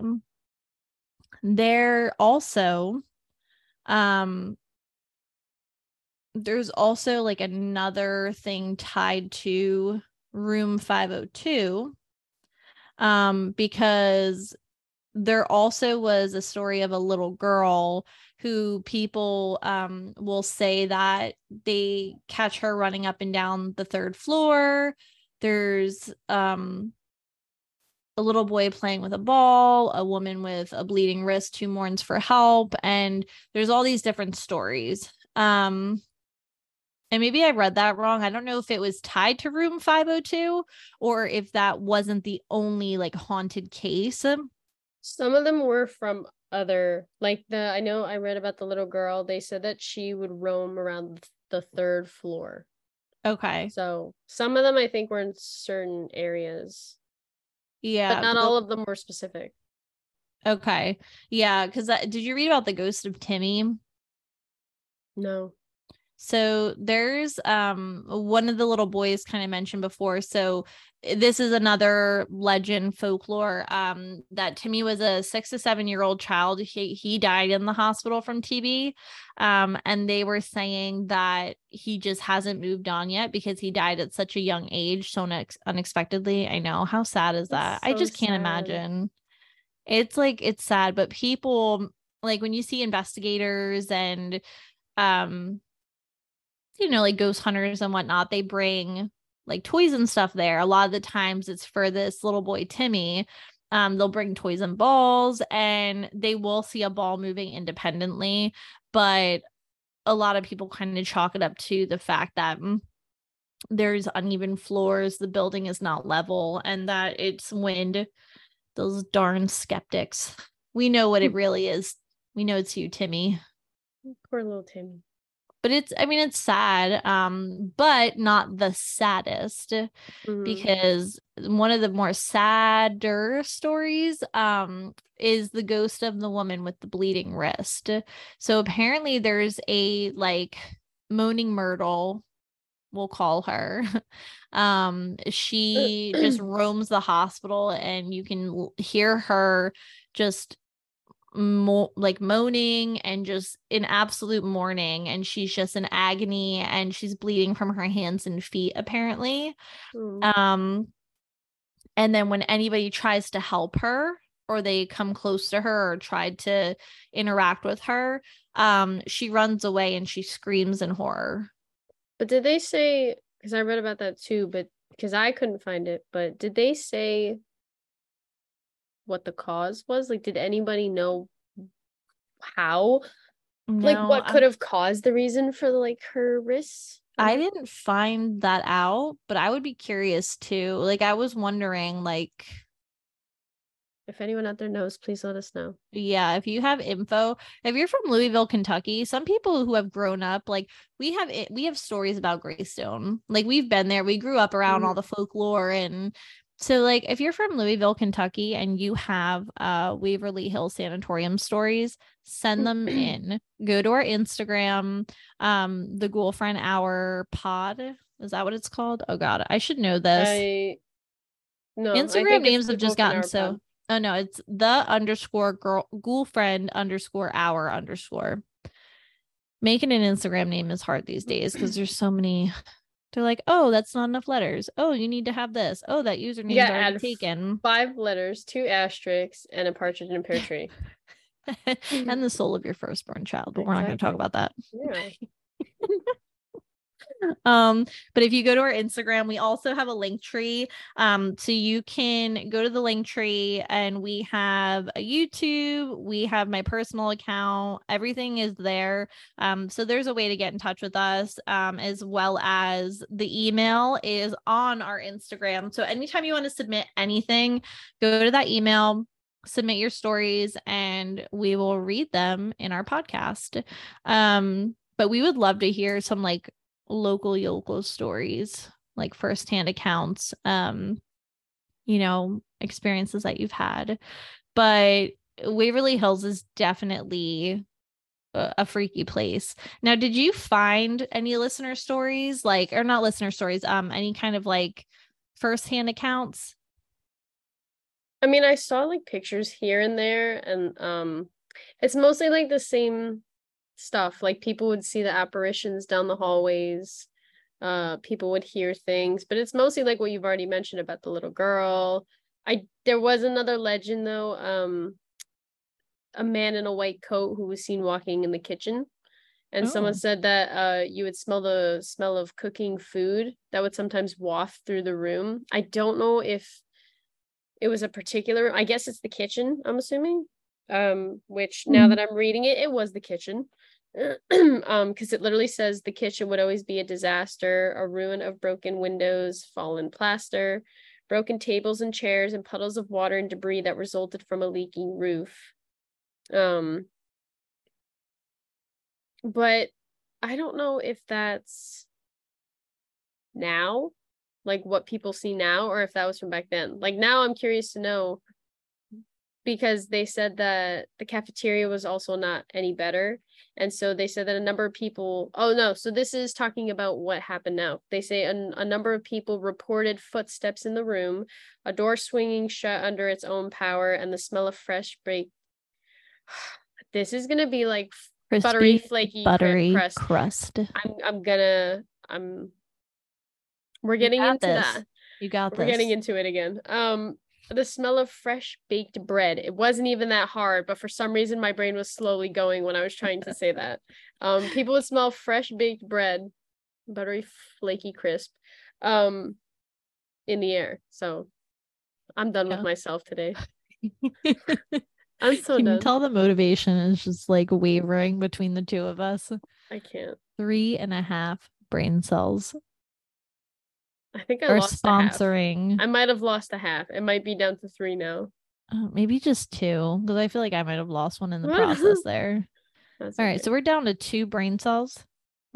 there also um there's also like another thing tied to room 502 um because there also was a story of a little girl who people um will say that they catch her running up and down the third floor there's um a little boy playing with a ball a woman with a bleeding wrist who mourns for help and there's all these different stories um and maybe I read that wrong. I don't know if it was tied to room 502 or if that wasn't the only like haunted case. Some of them were from other like the I know I read about the little girl. They said that she would roam around the third floor. Okay. So some of them I think were in certain areas, Yeah. but not the- all of them were specific. Okay. Yeah. Cause that, did you read about the ghost of Timmy? No. So there's um one of the little boys kind of mentioned before. So eh, this is another legend folklore um that Timmy was a 6 to 7 year old child. He he died in the hospital from TB. Um and they were saying that he just hasn't moved on yet because he died at such a young age so unex- unexpectedly. I know how sad is that? That's I just can't sad. imagine. It's like it's sad, but people like when you see investigators and um you know, like ghost hunters and whatnot, they bring like toys and stuff there. A lot of the times it's for this little boy, Timmy. Um, they'll bring toys and balls and they will see a ball moving independently. But a lot of people kind of chalk it up to the fact that mm, there's uneven floors, the building is not level, and that it's wind. Those darn skeptics. We know what it really is. We know it's you, Timmy Poor little Timmy. But it's i mean it's sad um but not the saddest Mhm. because one of the more sadder stories um is the ghost of the woman with the bleeding wrist so apparently there's a like moaning myrtle we'll call her um she just roams the hospital and you can hear her just mo- like moaning and just in absolute mourning and she's just in agony and she's bleeding from her hands and feet apparently Mm. um and then when anybody tries to help her or they come close to her or tried to interact with her um she runs away and she screams in horror But did they say because I read about that too, but because I couldn't find it, but did they say what the cause was? Like, did anybody know how? like, what could have caused the reason for like her wrists? I didn't find that out, but I would be curious too. Like I was wondering like If anyone out there knows, please let us know. yeah, if you have info, if you're from Louisville, Kentucky, some people who have grown up like we have it, we have stories about Greystone. Like we've been there. We grew up around all mm-hmm. the folklore and so like if you're from Louisville, Kentucky and you have uh Waverly Hill Sanatorium stories, send them in. Go to our Instagram, um the Ghoul Friend Hour pod. Is that what it's called? Oh god, I should know this. I no Instagram names have just gotten so pod. oh no, it's the underscore girl ghoul friend underscore hour underscore. Making an Instagram name is hard these days because there's so many. They're like, oh, that's not enough letters. Oh, you need to have this. Oh, that username is already add taken. five letters, two asterisks, and a partridge in a pear tree. and the soul of your firstborn child, but we're not going to talk about that. Yeah. um but if you go to our instagram we also have a link tree. Um so you can go to the link tree and we have a youtube we have my personal account everything is there. Um so there's a way to get in touch with us um as well as the email is on our instagram. So anytime you want to submit anything go to that email submit your stories and we will read them in our podcast. Um but we would love to hear some like local yokel stories like firsthand accounts um you know experiences that you've had. But waverly hills is definitely a, a freaky place. Now did you find any listener stories? Like or not listener stories um any kind of like firsthand accounts? I mean, I saw like pictures here and there, and um, it's mostly like the same stuff. Like people would see the apparitions down the hallways. Uh, people would hear things, but it's mostly like what you've already mentioned about the little girl. I there was another legend though. Um, a man in a white coat who was seen walking in the kitchen. And someone Oh. said that uh you would smell the smell of cooking food that would sometimes waft through the room. I don't know if it was a particular I guess it's the kitchen, I'm assuming. Um, which now Mhm. that I'm reading it, it was the kitchen. um, because it literally says the kitchen would always be a disaster, a ruin of broken windows, fallen plaster, broken tables and chairs, and puddles of water and debris that resulted from a leaking roof. Um, but I don't know if that's now, like what people see now, or if that was from back then. Like now, I'm curious to know because they said that the cafeteria was also not any better. And so they said that a number of people, oh no, so this is talking about what happened now. They say a, a number of people reported footsteps in the room, a door swinging shut under its own power, and the smell of fresh baked. This is gonna be like f- buttery, Crispy, flaky buttery crust. crust. I'm I'm gonna I'm we're getting into this. that. You got We're this. getting into it again. Um the smell of fresh baked bread. It wasn't even that hard, but for some reason my brain was slowly going when I was trying to say that. Um people would smell fresh baked bread, buttery flaky crisp, um in the air. So I'm done Yeah. with myself today. I'm so Can done. you tell the motivation is just like wavering between the two of us? I can't. Three and a half brain cells I think I are lost sponsoring. I might have lost a half. It might be down to three now. Uh, maybe just two, because I feel like I might have lost one in the process there. That's All right, okay. so we're down to two brain cells.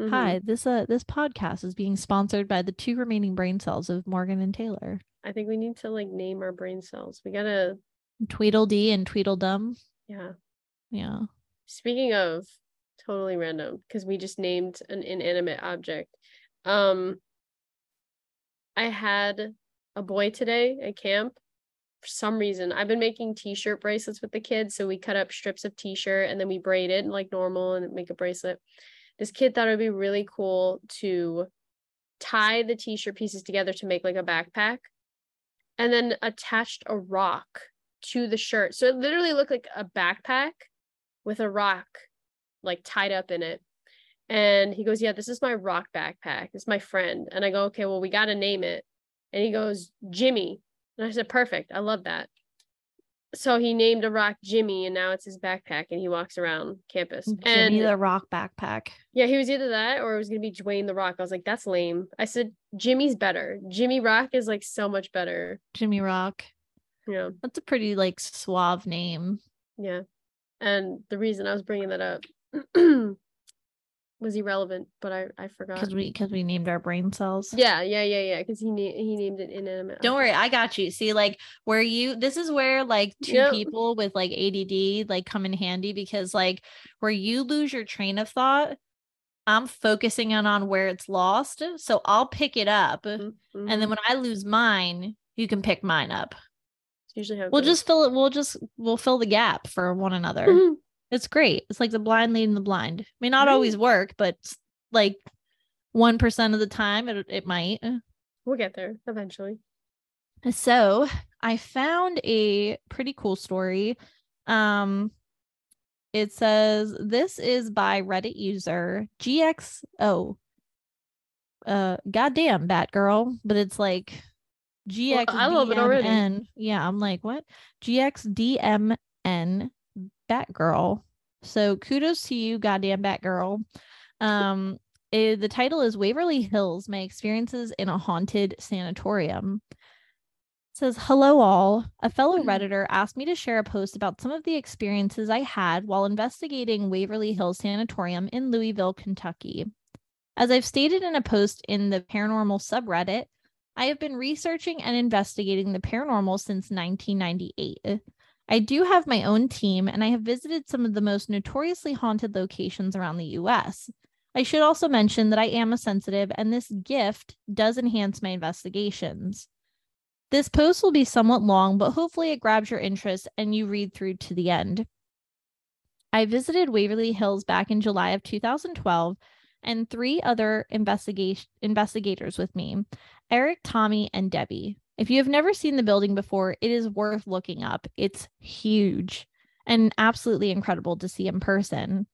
Mhm. Hi, this uh this podcast is being sponsored by the two remaining brain cells of Morgan and Taylor. I think we need to like name our brain cells. We gotta, Tweedledee and Tweedledum. yeah. Yeah. Speaking of totally random, because we just named an inanimate object. Um, I had a boy today at camp. For some reason, I've been making t-shirt bracelets with the kids. So we cut up strips of t-shirt and then we braid it like normal and make a bracelet. This kid thought it would be really cool to tie the t-shirt pieces together to make like a backpack and then attached a rock to the shirt. So it literally looked like a backpack with a rock like tied up in it. And he goes, Yeah, this is my rock backpack. It's my friend. And I go, Okay, well, we got to name it. And he goes, Jimmy. And I said, Perfect. I love that. so he named a rock Jimmy, and now it's his backpack, and he walks around campus. Mm, Jimmy and the Rock backpack. yeah, he was either that or it was gonna be Dwayne the Rock. I was like, that's lame. I said Jimmy's better. Jimmy Rock is like so much better. Jimmy Rock. Yeah, That's a pretty like suave name. yeah. And the reason I was bringing that up was irrelevant, but I I forgot. because we because we named our brain cells. Yeah, yeah, yeah, yeah. Because he na- he named it inanimate. Don't worry. I got you. See, like where you this is where like two Yep. people with like ADD like come in handy because like where you lose your train of thought, I'm focusing in on where it's lost. So I'll pick it up. Mhm, And then when I lose mine, you can pick mine up. It's usually how We'll goes. just fill it, we'll just we'll fill the gap for one another. Mhm. It's great. It's like the blind leading the blind. May not Right. always work, but like one percent of the time it it might. we'll get there eventually. So I found a pretty cool story. Um, it says this is by Reddit user GXO. Uh, goddamn Batgirl, but it's like Well, I love it already. Yeah, I'm like, what? GXDMN Batgirl. So kudos to you, goddamn Batgirl. Um, eh, the title is Waverly Hills My Experiences in a Haunted Sanatorium. It says, Hello, all. A fellow Mhm. Redditor asked me to share a post about some of the experiences I had while investigating Waverly Hills Sanatorium in Louisville, Kentucky. As I've stated in a post in the paranormal subreddit, I have been researching and investigating the paranormal since 1998. I do have my own team, and I have visited some of the most notoriously haunted locations around the US. I should also mention that I am a sensitive, and this gift does enhance my investigations. This post will be somewhat long, but hopefully it grabs your interest and you read through to the end. I visited Waverly Hills back in July of 2012 and three other investigation investigators with me, Eric, Tommy, and Debbie. If you have never seen the building before, it is worth looking up. It's huge and absolutely incredible to see in person.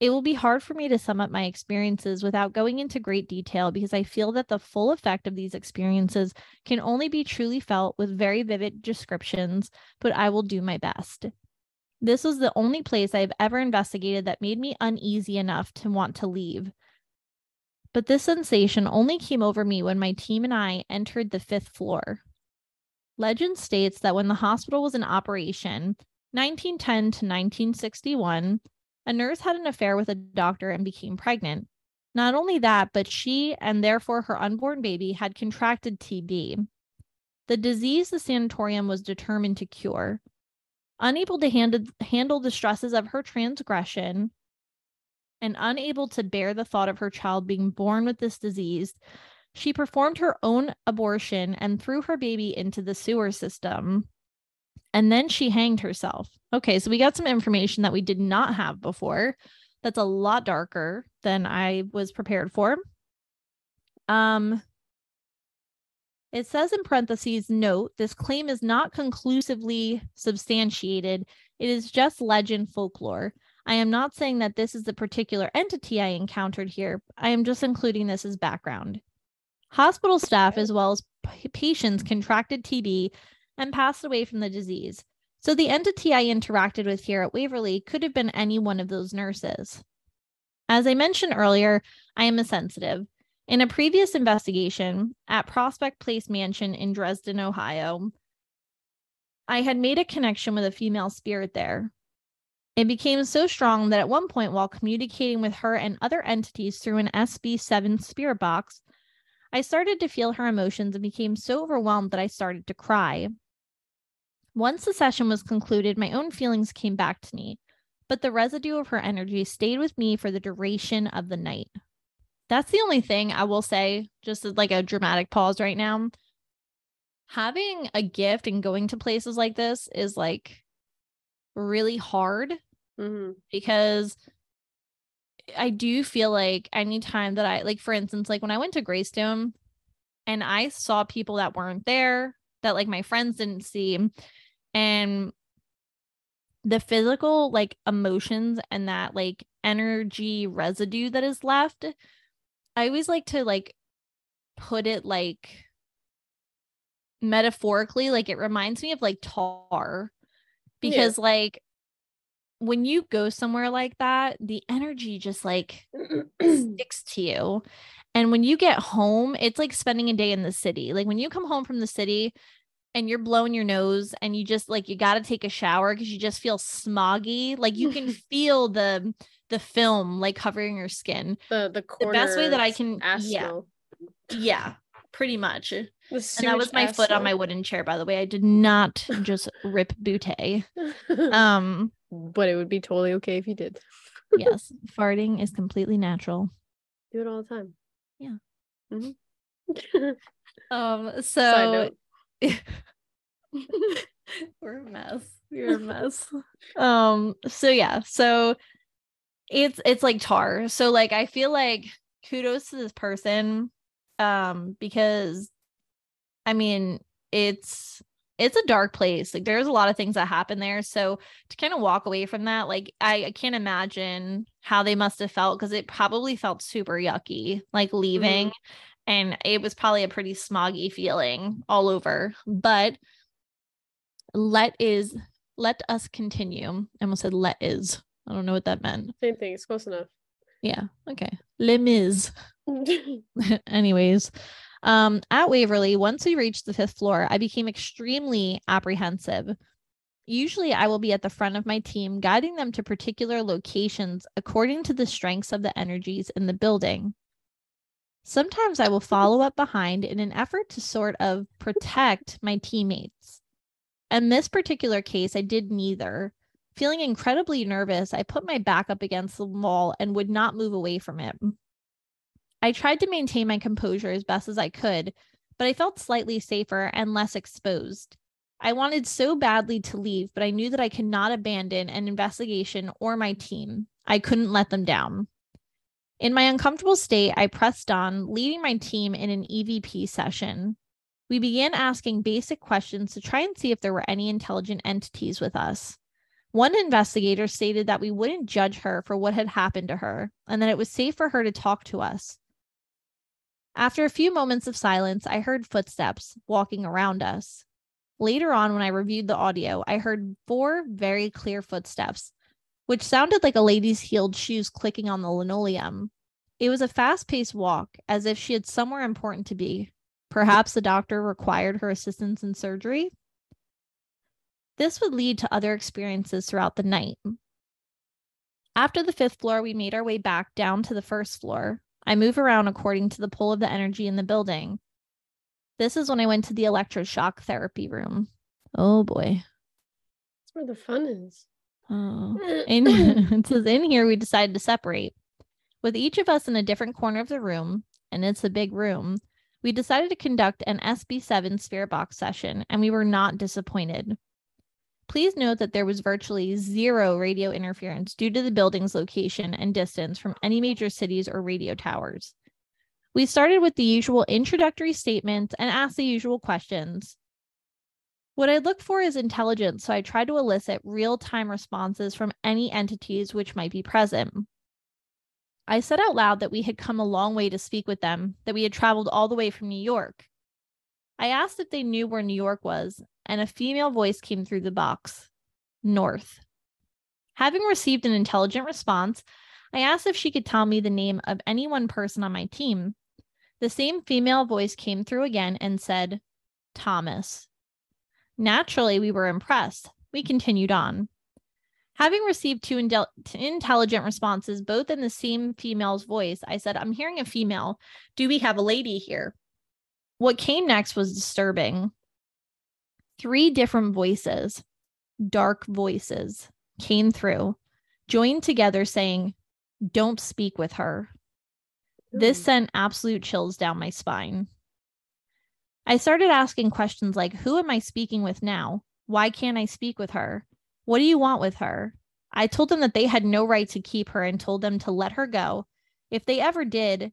It will be hard for me to sum up my experiences without going into great detail because I feel that the full effect of these experiences can only be truly felt with very vivid descriptions, but I will do my best. This was the only place I have ever investigated that made me uneasy enough to want to leave. But this sensation only came over me when my team and I entered the fifth floor. Legend states that when the hospital was in operation, 1910 to 1961, a nurse had an affair with a doctor and became pregnant. Not only that, but she and therefore her unborn baby had contracted TB. The disease the sanatorium was determined to cure. Unable to handle, handle the stresses of her transgression and unable to bear the thought of her child being born with this disease, she performed her own abortion and threw her baby into the sewer system. And then she hanged herself. Okay, so we got some information that we did not have before. That's a lot darker than I was prepared for. Um, it says in parentheses, note, this claim is not conclusively substantiated. It is just legend folklore. I am not saying that this is the particular entity I encountered here. I am just including this as background. Hospital staff, as well as p- patients, contracted TB and passed away from the disease. So the entity I interacted with here at Waverly could have been any one of those nurses. As I mentioned earlier, I am a sensitive. In a previous investigation at Prospect Place Mansion in Dresden, Ohio, I had made a connection with a female spirit there. It became so strong that at one point, while communicating with her and other entities through an SB7 spirit box, I started to feel her emotions and became so overwhelmed that I started to cry. Once the session was concluded, my own feelings came back to me, but the residue of her energy stayed with me for the duration of the night. That's the only thing I will say, just like a dramatic pause right now. Having a gift and going to places like this is like really hard hmm because I do feel like anytime that I like for instance like when I went to Greystone and I saw people that weren't there that like my friends didn't see and the physical like emotions and that like energy residue that is left I always like to like put it like metaphorically like it reminds me of like tar because like when you go somewhere like that, the energy just like sticks to you. And when you get home, it's like spending a day in the city. Like when you come home from the city and you're blowing your nose and you just like you got to take a shower because you just feel smoggy, like you can feel the the film like covering your skin. the the, The best way that I can- ass yeah. Yeah, pretty much. And that was my ass foot on my wooden chair, by the way. I did not just rip butte. Um, but it would be totally okay if you did. yes, farting is completely natural. Do it all the time. Yeah. Mhm. Um, so we're a mess. We're a mess. um, so yeah, so it's it's like tar. So like I feel like kudos to this person. Um, because I mean it's it's a dark place. Like there's a lot of things that happen there. So to kind of walk away from that, like I, I can't imagine how they must have felt because it probably felt super yucky, like leaving. Mm-hmm. And it was probably a pretty smoggy feeling all over. But let is let us continue. I almost said let is. I don't know what that meant. Same thing. It's close enough. Yeah. Okay. Les Mis. Anyways, um, at Waverly, once we reached the fifth floor, I became extremely apprehensive. Usually, I will be at the front of my team, guiding them to particular locations according to the strengths of the energies in the building. Sometimes I will follow up behind in an effort to sort of protect my teammates. In this particular case, I did neither. Feeling incredibly nervous, I put my back up against the wall and would not move away from it. I tried to maintain my composure as best as I could, but I felt slightly safer and less exposed. I wanted so badly to leave, but I knew that I could not abandon an investigation or my team. I couldn't let them down. In my uncomfortable state, I pressed on, leading my team in an EVP session. We began asking basic questions to try and see if there were any intelligent entities with us. One investigator stated that we wouldn't judge her for what had happened to her and that it was safe for her to talk to us. After a few moments of silence, I heard footsteps walking around us. Later on, when I reviewed the audio, I heard four very clear footsteps, which sounded like a lady's heeled shoes clicking on the linoleum. It was a fast paced walk, as if she had somewhere important to be. Perhaps the doctor required her assistance in surgery. This would lead to other experiences throughout the night. After the fifth floor, we made our way back down to the first floor. I move around according to the pull of the energy in the building. This is when I went to the electroshock therapy room. Oh boy. That's where the fun is. Oh. In it says in here we decided to separate. With each of us in a different corner of the room, and it's a big room, we decided to conduct an SB7 spirit box session, and we were not disappointed. Please note that there was virtually zero radio interference due to the building's location and distance from any major cities or radio towers. We started with the usual introductory statements and asked the usual questions. What I look for is intelligence, so I try to elicit real time responses from any entities which might be present. I said out loud that we had come a long way to speak with them, that we had traveled all the way from New York. I asked if they knew where New York was, and a female voice came through the box North. Having received an intelligent response, I asked if she could tell me the name of any one person on my team. The same female voice came through again and said, Thomas. Naturally, we were impressed. We continued on. Having received two indel- intelligent responses, both in the same female's voice, I said, I'm hearing a female. Do we have a lady here? What came next was disturbing. Three different voices, dark voices, came through, joined together saying, Don't speak with her. This sent absolute chills down my spine. I started asking questions like Who am I speaking with now? Why can't I speak with her? What do you want with her? I told them that they had no right to keep her and told them to let her go. If they ever did,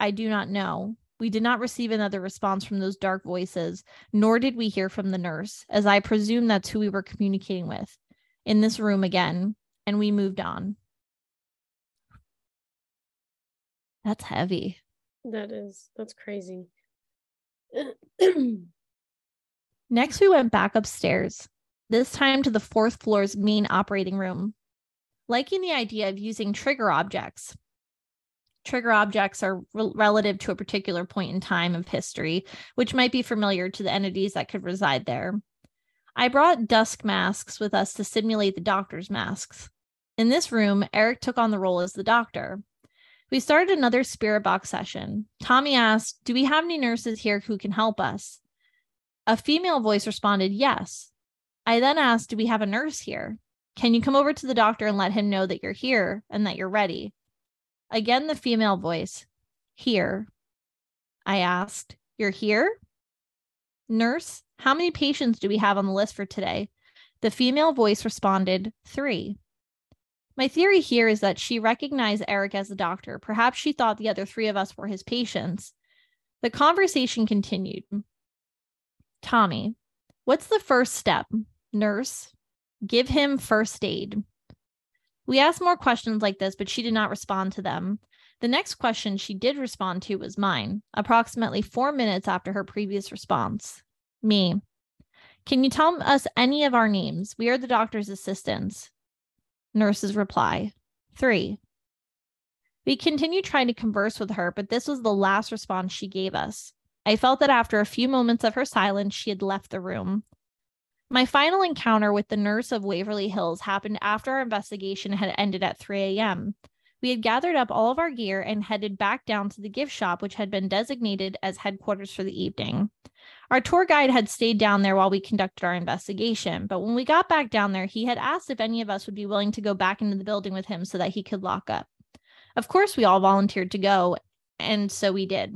I do not know. We did not receive another response from those dark voices, nor did we hear from the nurse, as I presume that's who we were communicating with in this room again, and we moved on. That's heavy. That is that's crazy. Next, we went back upstairs. this time to the fourth floor's main operating room. Liking the idea of using trigger objects. Trigger objects are rel- relative to a particular point in time of history, which might be familiar to the entities that could reside there. I brought dusk masks with us to simulate the doctor's masks. In this room, Eric took on the role as the doctor. We started another spirit box session. Tommy asked, Do we have any nurses here who can help us? A female voice responded, Yes. I then asked, Do we have a nurse here? Can you come over to the doctor and let him know that you're here and that you're ready? Again, the female voice, Here. I asked, You're here? Nurse, how many patients do we have on the list for today? The female voice responded, Three. My theory here is that she recognized Eric as the doctor. Perhaps she thought the other three of us were his patients. The conversation continued. Tommy, what's the first step? Nurse, give him first aid. We asked more questions like this, but she did not respond to them. The next question she did respond to was mine, approximately four minutes after her previous response. Me. Can you tell us any of our names? We are the doctor's assistants. Nurse's reply. Three. We continued trying to converse with her, but this was the last response she gave us. I felt that after a few moments of her silence, she had left the room. My final encounter with the nurse of Waverly Hills happened after our investigation had ended at 3 a.m. We had gathered up all of our gear and headed back down to the gift shop, which had been designated as headquarters for the evening. Our tour guide had stayed down there while we conducted our investigation, but when we got back down there, he had asked if any of us would be willing to go back into the building with him so that he could lock up. Of course, we all volunteered to go, and so we did.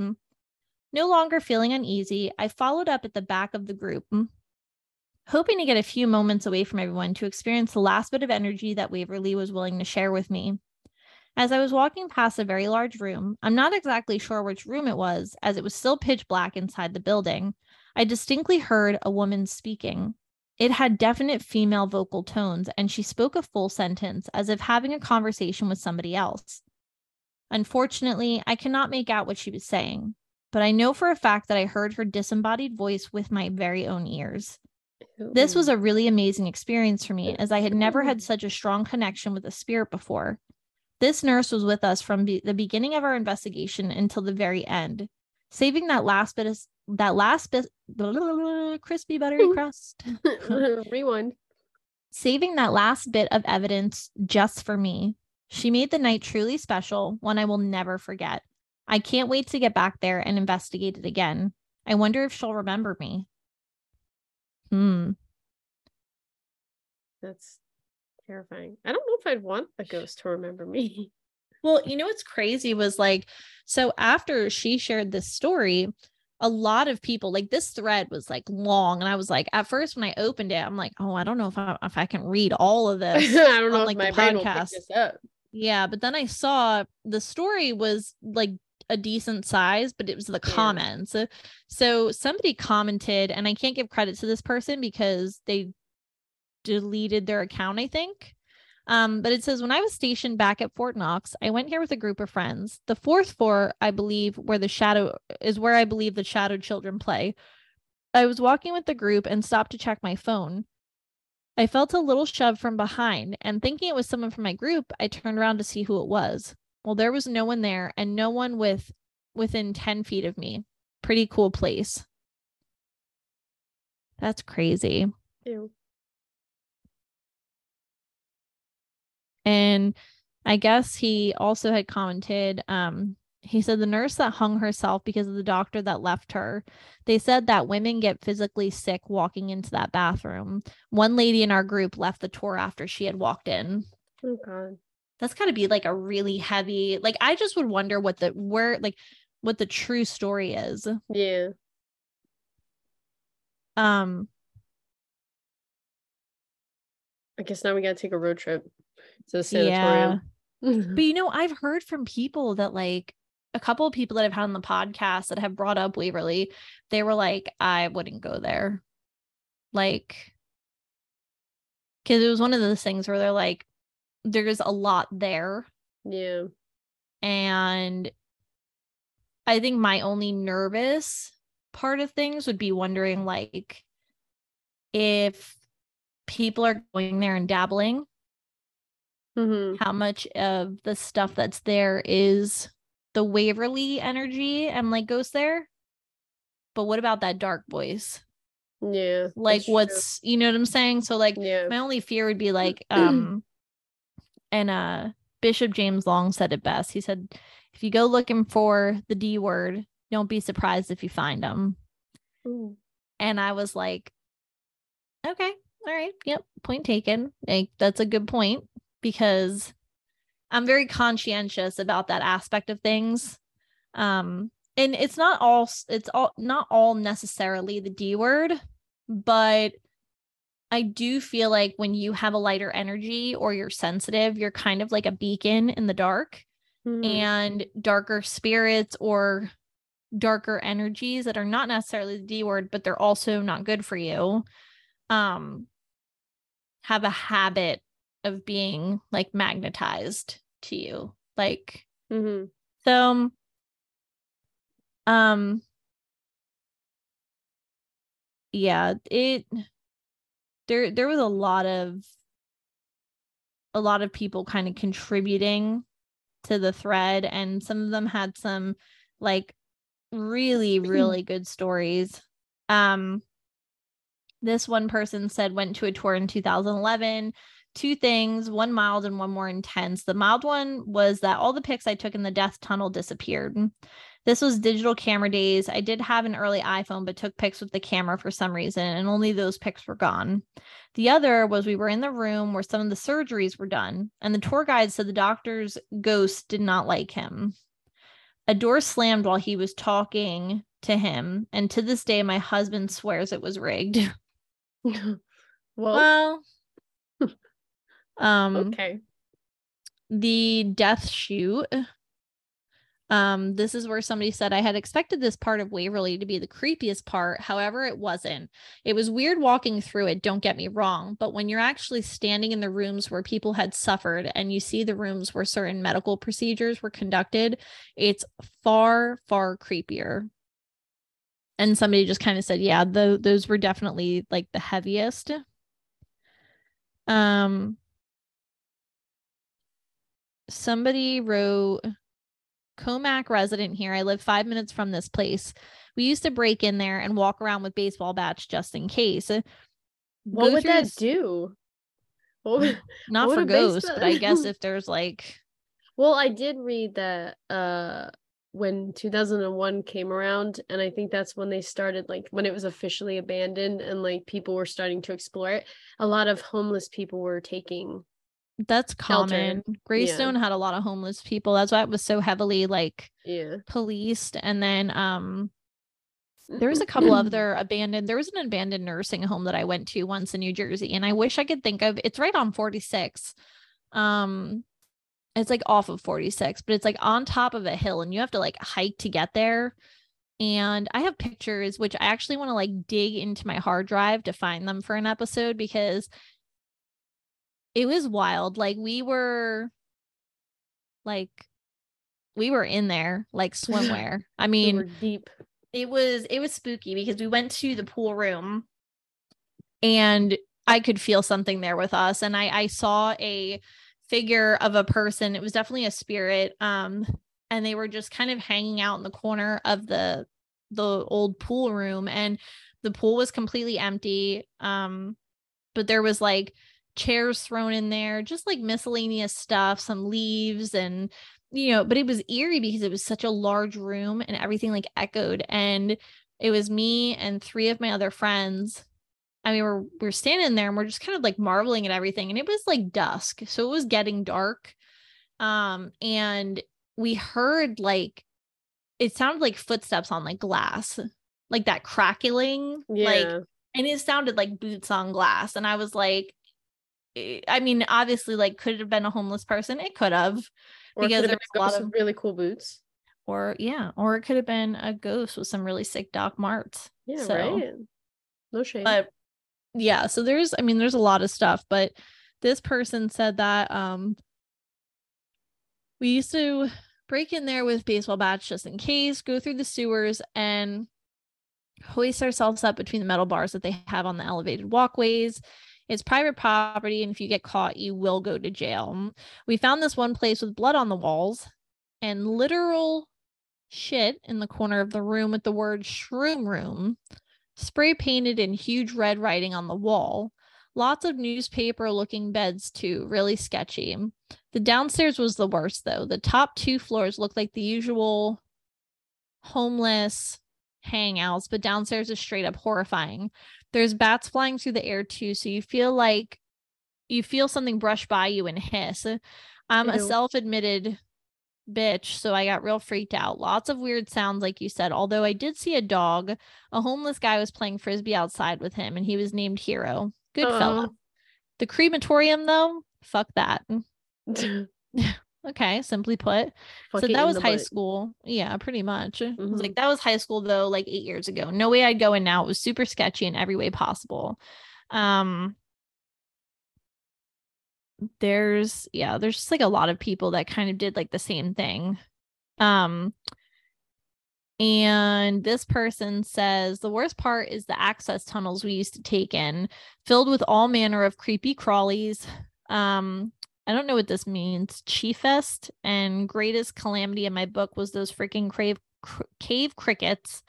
No longer feeling uneasy, I followed up at the back of the group, hoping to get a few moments away from everyone to experience the last bit of energy that Waverly was willing to share with me. As I was walking past a very large room, I'm not exactly sure which room it was, as it was still pitch black inside the building. I distinctly heard a woman speaking. It had definite female vocal tones, and she spoke a full sentence as if having a conversation with somebody else. Unfortunately, I cannot make out what she was saying, but I know for a fact that I heard her disembodied voice with my very own ears. This was a really amazing experience for me, as I had never had such a strong connection with a spirit before. This nurse was with us from be- the beginning of our investigation until the very end, saving that last bit of that last bit crispy buttery crust. Rewind. saving that last bit of evidence just for me. She made the night truly special, one I will never forget. I can't wait to get back there and investigate it again. I wonder if she'll remember me. Hmm. That's terrifying. I don't know if I'd want a ghost to remember me. Well, you know what's crazy was like, so after she shared this story, a lot of people like this thread was like long, and I was like, at first when I opened it, I'm like, oh, I don't know if I if I can read all of this. I don't know on, if like, my the brain will pick podcast. Yeah, but then I saw the story was like a decent size, but it was the Yeah. comments. So somebody commented, and I can't give credit to this person because they deleted their account, I think. Um, but it says when I was stationed back at Fort Knox, I went here with a group of friends. The fourth floor, I believe, where the shadow is where I believe the shadow children play. I was walking with the group and stopped to check my phone. I felt a little shove from behind, and thinking it was someone from my group, I turned around to see who it was. Well, there was no one there, and no one with within 10 feet of me. Pretty cool place. That's crazy. Ew. And I guess he also had commented, um, he said the nurse that hung herself because of the doctor that left her. They said that women get physically sick walking into that bathroom. One lady in our group left the tour after she had walked in. Oh god. That's got to be like a really heavy, like, I just would wonder what the, where, like, what the true story is. Yeah. Um, I guess now we gotta take a road trip to the sanatorium yeah. But you know, I've heard from people that like a couple of people that I've had on the podcast that have brought up Waverly, they were like, I wouldn't go there. Like, because it was one of those things where they're like, there's a lot there. yeah. And I think my only nervous part of things would be wondering, like, if people are going there and dabbling Mhm. how much of the stuff that's there is the Waverly energy and like goes there. But what about that dark voice? Yeah. Like that's true. what's you know what I'm saying? So like yeah. my only fear would be like um and uh Bishop James Long said it best. He said if you go looking for the D word, don't be surprised if you find them. Ooh. And I was like, okay, all right, yep, point taken. Like that's a good point because I'm very conscientious about that aspect of things. Um, and it's not all, it's all not all necessarily the D word, but I do feel like when you have a lighter energy or you're sensitive, you're kind of like a beacon in the dark Mhm. and darker spirits or darker energies that are not necessarily the D word, but they're also not good for you, um, have a habit of being like magnetized to you. Like, mm-hmm. so, um, yeah, it, there, there was a lot of, a lot of people kind of contributing to the thread and some of them had some like really really good stories. Um this one person said went to a tour in 2011 two things one mild and one more intense. The mild one was that all the pics i took in the death tunnel disappeared this was digital camera days i did have an early iphone but took pics with the camera for some reason and only those pics were gone the other was we were in the room where some of the surgeries were done, and the tour guide said the doctor's ghost did not like him. A door slammed while he was talking to him, and to this day, my husband swears it was rigged. well, Well, um, okay. the death chute. Um, this is where somebody said I had expected this part of Waverly to be the creepiest part. However, it wasn't. It was weird walking through it, don't get me wrong, but when you're actually standing in the rooms where people had suffered and you see the rooms where certain medical procedures were conducted, it's far, far creepier. And somebody just kind of said, yeah, tho- those were definitely like the heaviest. Um, somebody wrote Comac resident here. I live five minutes from this place. We used to break in there and walk around with baseball bats just in case. What Go would that this- do? Would- Not for ghosts, but I guess if there's like Well, I did read that uh when 2001 came around and I think that's when they started like when it was officially abandoned and like people were starting to explore it. A lot of homeless people were taking that's common. Greystone had a lot of homeless people. That's why it was so heavily like yeah. policed. And then um there was a couple other abandoned there was an abandoned nursing home that i went to once in new jersey and i wish i could think of it's right on 46 um it's like off of 46 but it's like on top of a hill and you have to like hike to get there and i have pictures which i actually want to like dig into my hard drive to find them for an episode because it was wild like we were like we were in there like swimwear i We mean were deep. it was it was spooky because we went to the pool room and I could feel something there with us and I I saw a figure of a person it was definitely a spirit um and they were just kind of hanging out in the corner of the the old pool room and the pool was completely empty um but there was like chairs thrown in there just like miscellaneous stuff some leaves and you know, but it was eerie because it was such a large room and everything like echoed. And it was me and three of my other friends. I mean, we're we're standing there and we're just kind of like marveling at everything. And it was like dusk. So it was getting dark. Um, and we heard like it sounded like footsteps on like glass, like that crackling. Like and it sounded like boots on glass. And I was like, I mean, obviously, like, could it have been a homeless person? It could have Or because there was a lot of really cool boots. or yeah, or it could have been a ghost with some really sick Doc Marts. Yeah, So- right. No shame. But yeah, so there's I mean there's a lot of stuff, but this person said that um we used to break in there with baseball bats just in case, go through the sewers and hoist ourselves up between the metal bars that they have on the elevated walkways. It's private property, and if you get caught, you will go to jail. Mm, we found this one place with blood on the walls and literal shit in the corner of the room with the word shroom room spray painted in huge red writing on the wall. Lots of newspaper looking beds, too, really sketchy. The downstairs was the worst, though. The top two floors looked like the usual homeless hangouts, but downstairs is straight up horrifying. There's bats flying through the air, too, so you feel like you feel something brush by you and hiss. I'm a self admitted bitch, so I got real freaked out. Lots of weird sounds, like you said. Although I did see a dog, a homeless guy was playing frisbee outside with him, and he was named Hero. Good fella. The crematorium, though, fuck that. Okay, simply put. Fuck so that was high butt. school. Yeah, pretty much. It was like that was high school though, like eight years ago. No way I'd go in now. It was super sketchy in every way possible. Um there's yeah, there's just like a lot of people that kind of did like the same thing. Um and this person says the worst part is the access tunnels we used to take in, filled with all manner of creepy crawlies. Um, I don't know what this means. Chiefest and greatest calamity in my book was those freaking crave cr- cave crickets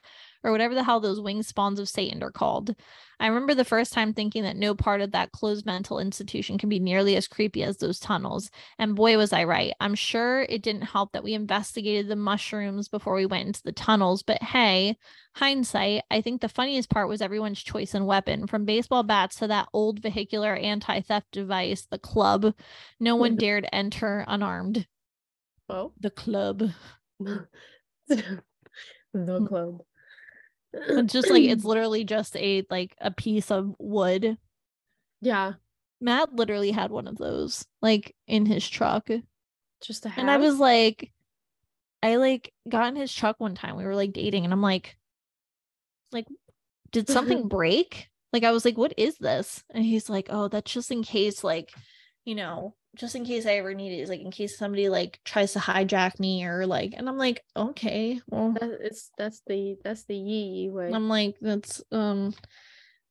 or whatever the hell those winged spawns of Satan are called. I remember the first time thinking that no part of that closed mental institution can be nearly as creepy as those tunnels. And boy, was I right. I'm sure it didn't help that we investigated the mushrooms before we went into the tunnels, but hey, hindsight, I think the funniest part was everyone's choice in weapon from baseball bats to that old vehicular anti theft device, the club. No one dared enter unarmed. Oh. The club. the club. It's just like it's literally just a like a piece of wood. yeah, Matt literally had one of those like in his truck. just a And I was like, I like got in his truck one time. We were like dating, and I'm like, like, did something break? Like, I was like, what is this? And he's like, oh, that's just in case, like, you know, just in case I ever need it. Is like in case somebody like tries to hijack me or like, and I'm like, okay, well, that, it's that's the that's the yee way. I'm like, that's um,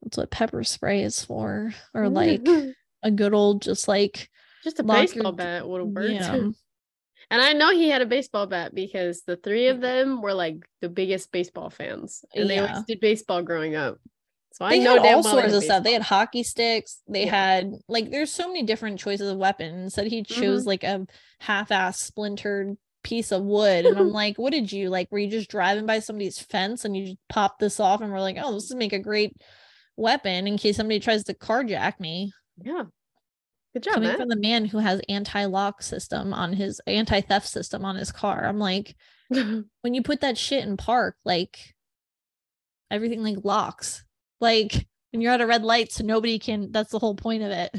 that's what pepper spray is for, or like a good old just like just a lock your baseball bat would have worked. yeah. And I know he had a baseball bat because the three of them were like the biggest baseball fans, and they always did baseball growing up. So I they know had all sorts of stuff. They had hockey sticks. They Yeah. had like there's so many different choices of weapons. Said he chose Mm-hmm. like a half-ass splintered piece of wood, and I'm like, what did you like? Were you just driving by somebody's fence and you just popped this off and we're like, oh, this would make a great weapon in case somebody tries to carjack me? Yeah, good job, Coming man. from the man who has anti-lock system on his anti-theft system on his car, I'm like, when you put that shit in park, like everything like locks. Like when you're at a red light, so nobody can that's the whole point of it.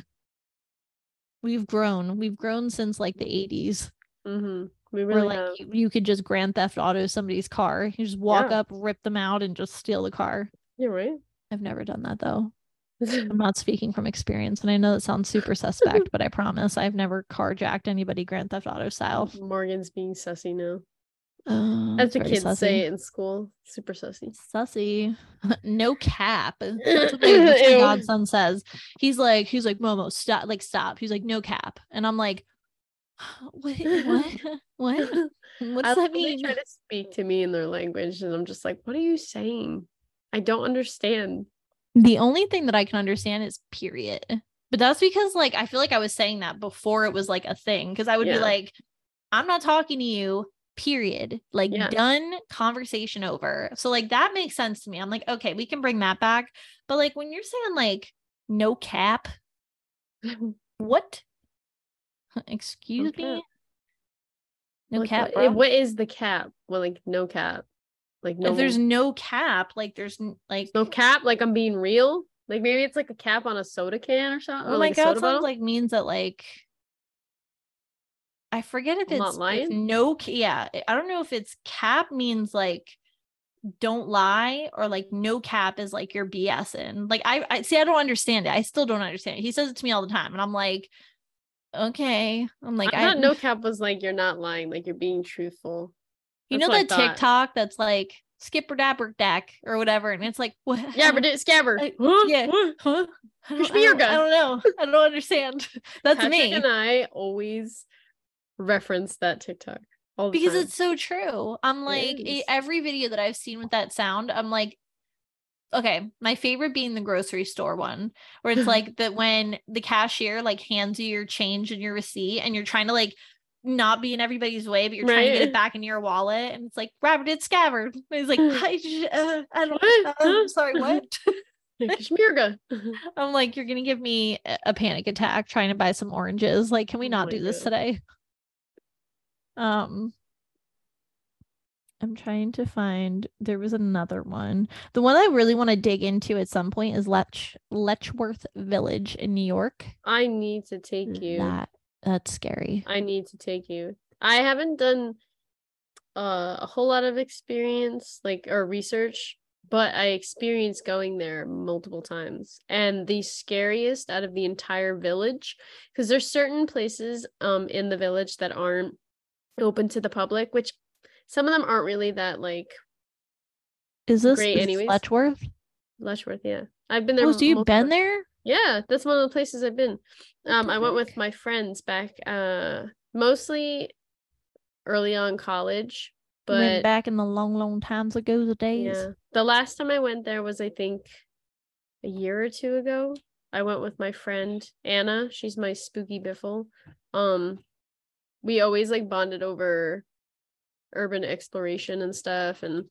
We've grown. We've grown since like the 80s. hmm We Where like you, you could just grand theft auto somebody's car. You just walk Yeah. up, rip them out, and just steal the car. You're right. I've never done that though. I'm not speaking from experience, and I know that sounds super suspect, but I promise I've never carjacked anybody grand theft auto style. Morgan's being sussy now. Uh, As the kids sussy. say in school, super sussy. Sussy. no cap. That's what my, that's what my Ew. godson says. He's like, he's like, Momo, stop, like, stop. He's like, no cap. And I'm like, what? What? what? What I that mean? They try to speak to me in their language, and I'm just like, "What are you saying? I don't understand." The only thing that I can understand is period. But that's because, like, I feel like I was saying that before it was like a thing. Cause I would be like, I'm not talking to you, period. Like, Yeah. done, conversation over. So, like, that makes sense to me. I'm like, okay, we can bring that back. But, like, when you're saying, like, no cap, what? Excuse cap. me? No Like, cap. what, eh, bro. what is the cap? Well, like no cap. Like no. if there's no cap, like, there's like, no cap, like I'm being real. Like maybe it's like a cap on a soda can or something. Oh or my like god, sounds bottle. like means that like I forget if I'm it's if no yeah, I don't know if it's cap means like don't lie or like no cap is like you're BSing. Like I, I see I don't understand it. I still don't understand it. He says it to me all the time and I'm like okay. I'm like I thought no cap was like you're not lying, like you're being truthful. you know that. TikTok that's like skipper dapper dack or whatever. And it's like, what? Yeah, but it's Scabber. I- Huh? yeah. Huh? Don't, I, don't, I don't know. I don't understand. That's Patrick me. and I always reference that TikTok all the because time. it's so true. I'm like e- every video that I've seen with that sound, I'm like, okay, my favorite being the grocery store one, where it's like that when the cashier like hands you your change and your receipt, and you're trying to like not be in everybody's way, but you're trying to get it back in your wallet, and it's like it's scabbard. And he's like, I, j- uh, I don't, What? uh, Huh? sorry, what? I'm like, you're gonna give me a- panic attack trying to buy some oranges. Like, can we Oh not my do this today? Um, I'm trying to find. There was another one. The one I really want to dig into at some point is Lech Letchworth Village in New York. I need to take you. That that's scary. I need to take you. I haven't done uh, a whole lot of experience, like or research, but I experienced going there multiple times. And the scariest out of the entire village, because there's certain places um in the village that aren't open to the public, which some of them aren't really that like Is this, Great is anyways. Letchworth? Letchworth. Yeah, I've been there. Oh, so you've been there? Yeah, that's one of the places I've been. Um, I went with my friends back, uh, mostly early on college, Went but back in the long, long times ago, the days. yeah, the last time I went there was I think a year or two ago. I went with my friend Anna. She's my spooky biffle. Um, we always like bonded over urban exploration and stuff, and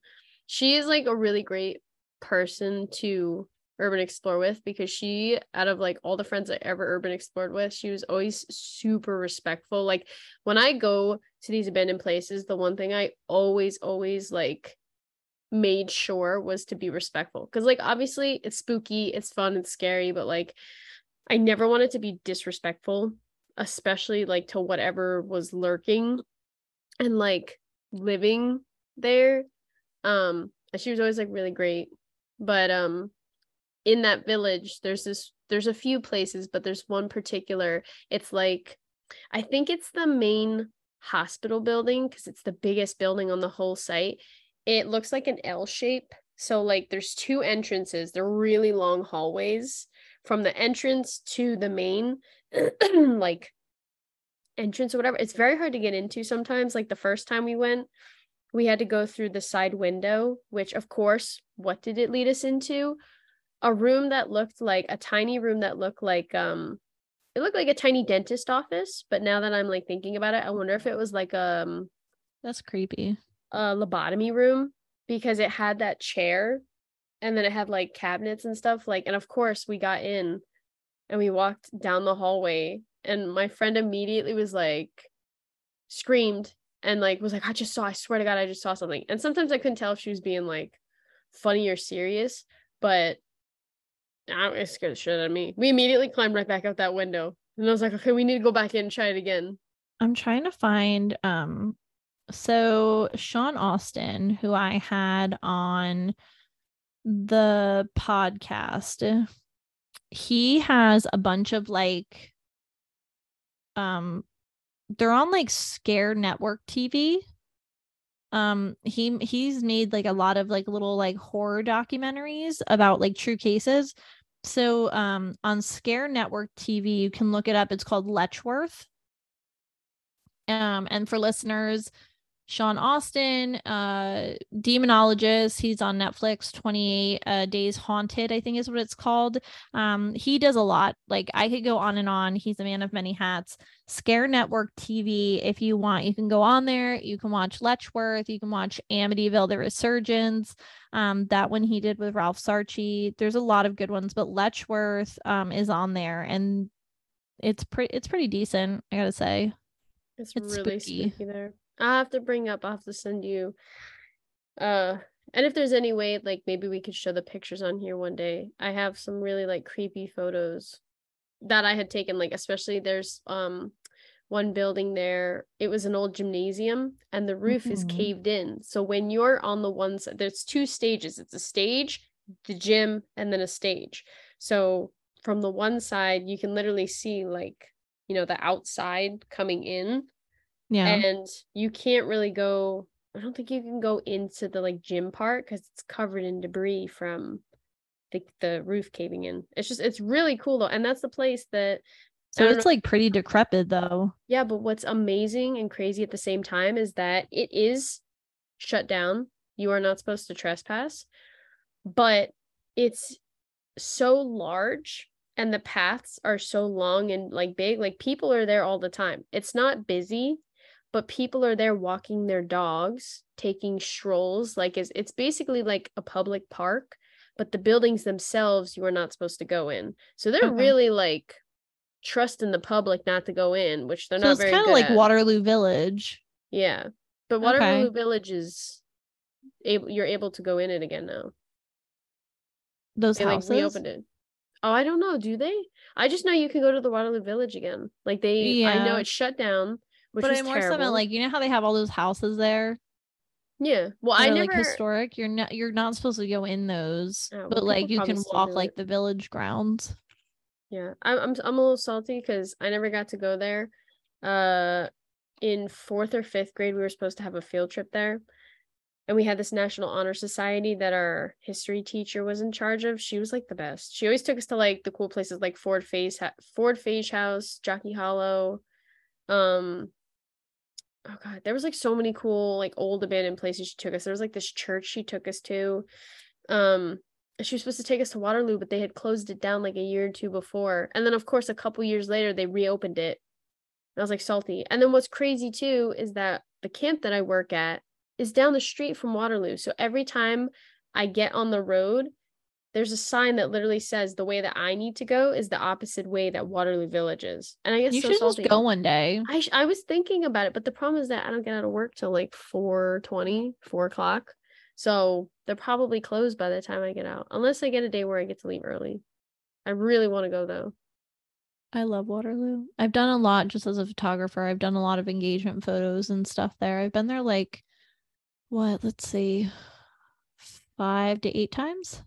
she is like a really great person to urban explore with because she out of like all the friends I ever urban explored with, she was always super respectful. Like when I go to these abandoned places, the one thing I always always like made sure was to be respectful because like obviously it's spooky, it's fun, it's scary, but like I never wanted to be disrespectful, especially like to whatever was lurking and like living there. Um and she was always like really great. But um in that village there's this there's a few places but there's one particular it's like i think it's the main hospital building because it's the biggest building on the whole site it looks like an l shape so like there's two entrances they're really long hallways from the entrance to the main like entrance or whatever it's very hard to get into sometimes like the first time we went we had to go through the side window which of course what did it lead us into a room that looked like a tiny room that looked like um it looked like a tiny dentist office but now that i'm like thinking about it i wonder if it was like um That's creepy. a lobotomy room because it had that chair and then it had like cabinets and stuff like and of course we got in and we walked down the hallway and my friend immediately was like screamed and like was like i just saw i swear to god i just saw something. And sometimes i couldn't tell if she was being like funny or serious but I it scared the shit out of me. We immediately climbed right back out that window and i was like okay we need to go back in and try it again. I'm trying to find um so Sean Austin, who I had on the podcast, he has a bunch of like um they're on like Scare Network TV. Um he he's made like a lot of like little like horror documentaries about like true cases. So um on Scare Network TV, you can look it up. It's called Letchworth. Um, and for listeners, Sean Austin, uh, demonologist, he's on Netflix, 28 uh, Days Haunted, I think is what it's called. Um, he does a lot. Like I could go on and on. He's a man of many hats. Scare Network TV, if you want, you can go on there. You can watch Letchworth, you can watch Amityville, The Resurgence. Um, that one he did with Ralph Sarchie. There's a lot of good ones, but Letchworth um is on there and it's pretty it's pretty decent, I gotta say. It's, It's really spooky. spooky. there. I'll have to bring up, I'll have to send you uh and if there's any way like maybe we could show the pictures on here one day. I have some really like creepy photos that I had taken, like especially there's um one building there. It was an old gymnasium and the roof is Mhm. caved in. So when you're on the one side, there's two stages. It's a stage, the gym, and then a stage. So from the one side, you can literally see like, you know, the outside coming in Yeah. and you can't really go I don't think you can go into the like gym part because it's covered in debris from the the roof caving in. It's just it's really cool though, and that's the place that. So it's know- like pretty decrepit though. yeah, but what's amazing and crazy at the same time is that it is shut down. You are not supposed to trespass, but it's so large and the paths are so long and like big. Like people are there all the time. It's not busy, but people are there walking their dogs, taking strolls. Like it's, it's basically like a public park, but the buildings themselves you are not supposed to go in. So they're Okay. really like trusting the public not to go in, which they're So not it's very kind of like at. Waterloo Village. Yeah, but Waterloo Okay. Village is able. You're able to go in it again now. Those They like houses. reopened it. Oh, I don't know. Do they? I just know you can go to the Waterloo Village again. Like they, yeah. I know it's shut down, which but was I more so terrible. like you know how they have all those houses there. yeah. Well, I never. like historic. You're not you're not supposed to go in those, Oh, but like you can walk like the village grounds. Yeah, I'm I'm I'm a little salty because I never got to go there. Uh, in fourth or fifth grade, we were supposed to have a field trip there, and we had this National Honor Society that our history teacher was in charge of. She was like the best. She always took us to like the cool places like Ford ha- Ford Phage House, Jockey Hollow. Um, oh god, there was like so many cool like old abandoned places she took us. There was like this church she took us to. Um, she was supposed to take us to Waterloo, but they had closed it down like a year or two before. And then, of course, a couple years later, they reopened it. And I was like salty. And then what's crazy too is that the camp that I work at is down the street from Waterloo. So every time I get on the road, there's a sign that literally says the way that I need to go is the opposite way that Waterloo Village is. And I guess You so should salty. just go one day. I sh- I was thinking about it, but the problem is that I don't get out of work till like 4 4 o'clock. So they're probably closed by the time I get out, unless I get a day where I get to leave early. I really want to go though. I love Waterloo. I've done a lot just as a photographer. I've done a lot of engagement photos and stuff there. I've been there like what, let's see, five to eight times.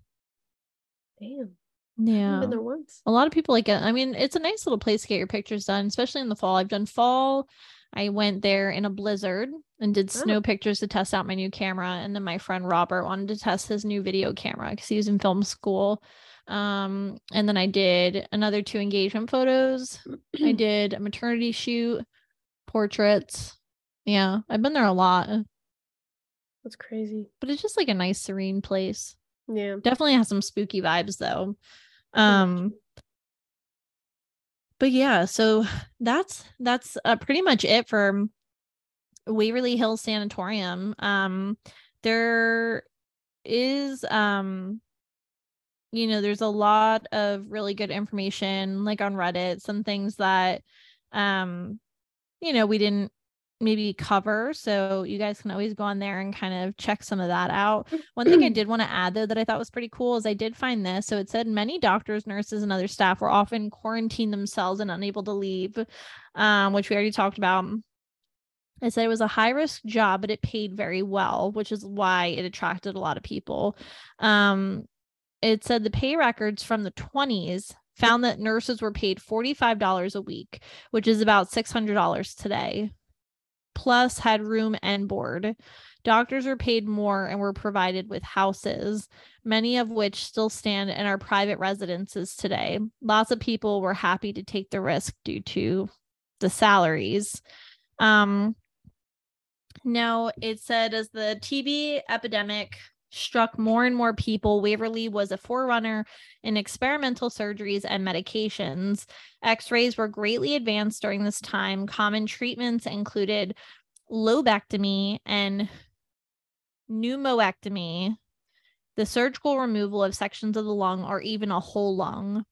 Damn, I've Yeah. been there once. A lot of people like it. I mean, it's a nice little place to get your pictures done, especially in the fall. I've done fall. I went there in a blizzard and did Oh. snow pictures to test out my new camera. And then my friend Robert wanted to test his new video camera because he was in film school. Um, and then I did another two engagement photos. I did a maternity shoot, portraits. Yeah, I've been there a lot, That's crazy. but it's just like a nice, serene place. Yeah. Definitely has some spooky vibes though. Um, but yeah, so that's that's uh, pretty much it for Waverly Hills Sanatorium. Um, there is um, you know, there's a lot of really good information like on Reddit, some things that um, you know, we didn't maybe cover. So you guys can always go on there and kind of check some of that out. One thing I did want to add though that I thought was pretty cool is I did find this. So it said many doctors, nurses, and other staff were often quarantined themselves and unable to leave, um, which we already talked about. It said it was a high risk job, but it paid very well, which is why it attracted a lot of people. Um, it said the pay records from the 20s found that nurses were paid $45 a week, which is about $600 today, plus had room and board. Doctors were paid more and were provided with houses, many of which still stand and are private residences today. Lots of people were happy to take the risk due to the salaries. Um, now, it said as the TB epidemic struck more and more people, Waverly was a forerunner in experimental surgeries and medications. X rays were greatly advanced during this time. Common treatments included lobectomy and pneumoectomy, the surgical removal of sections of the lung or even a whole lung,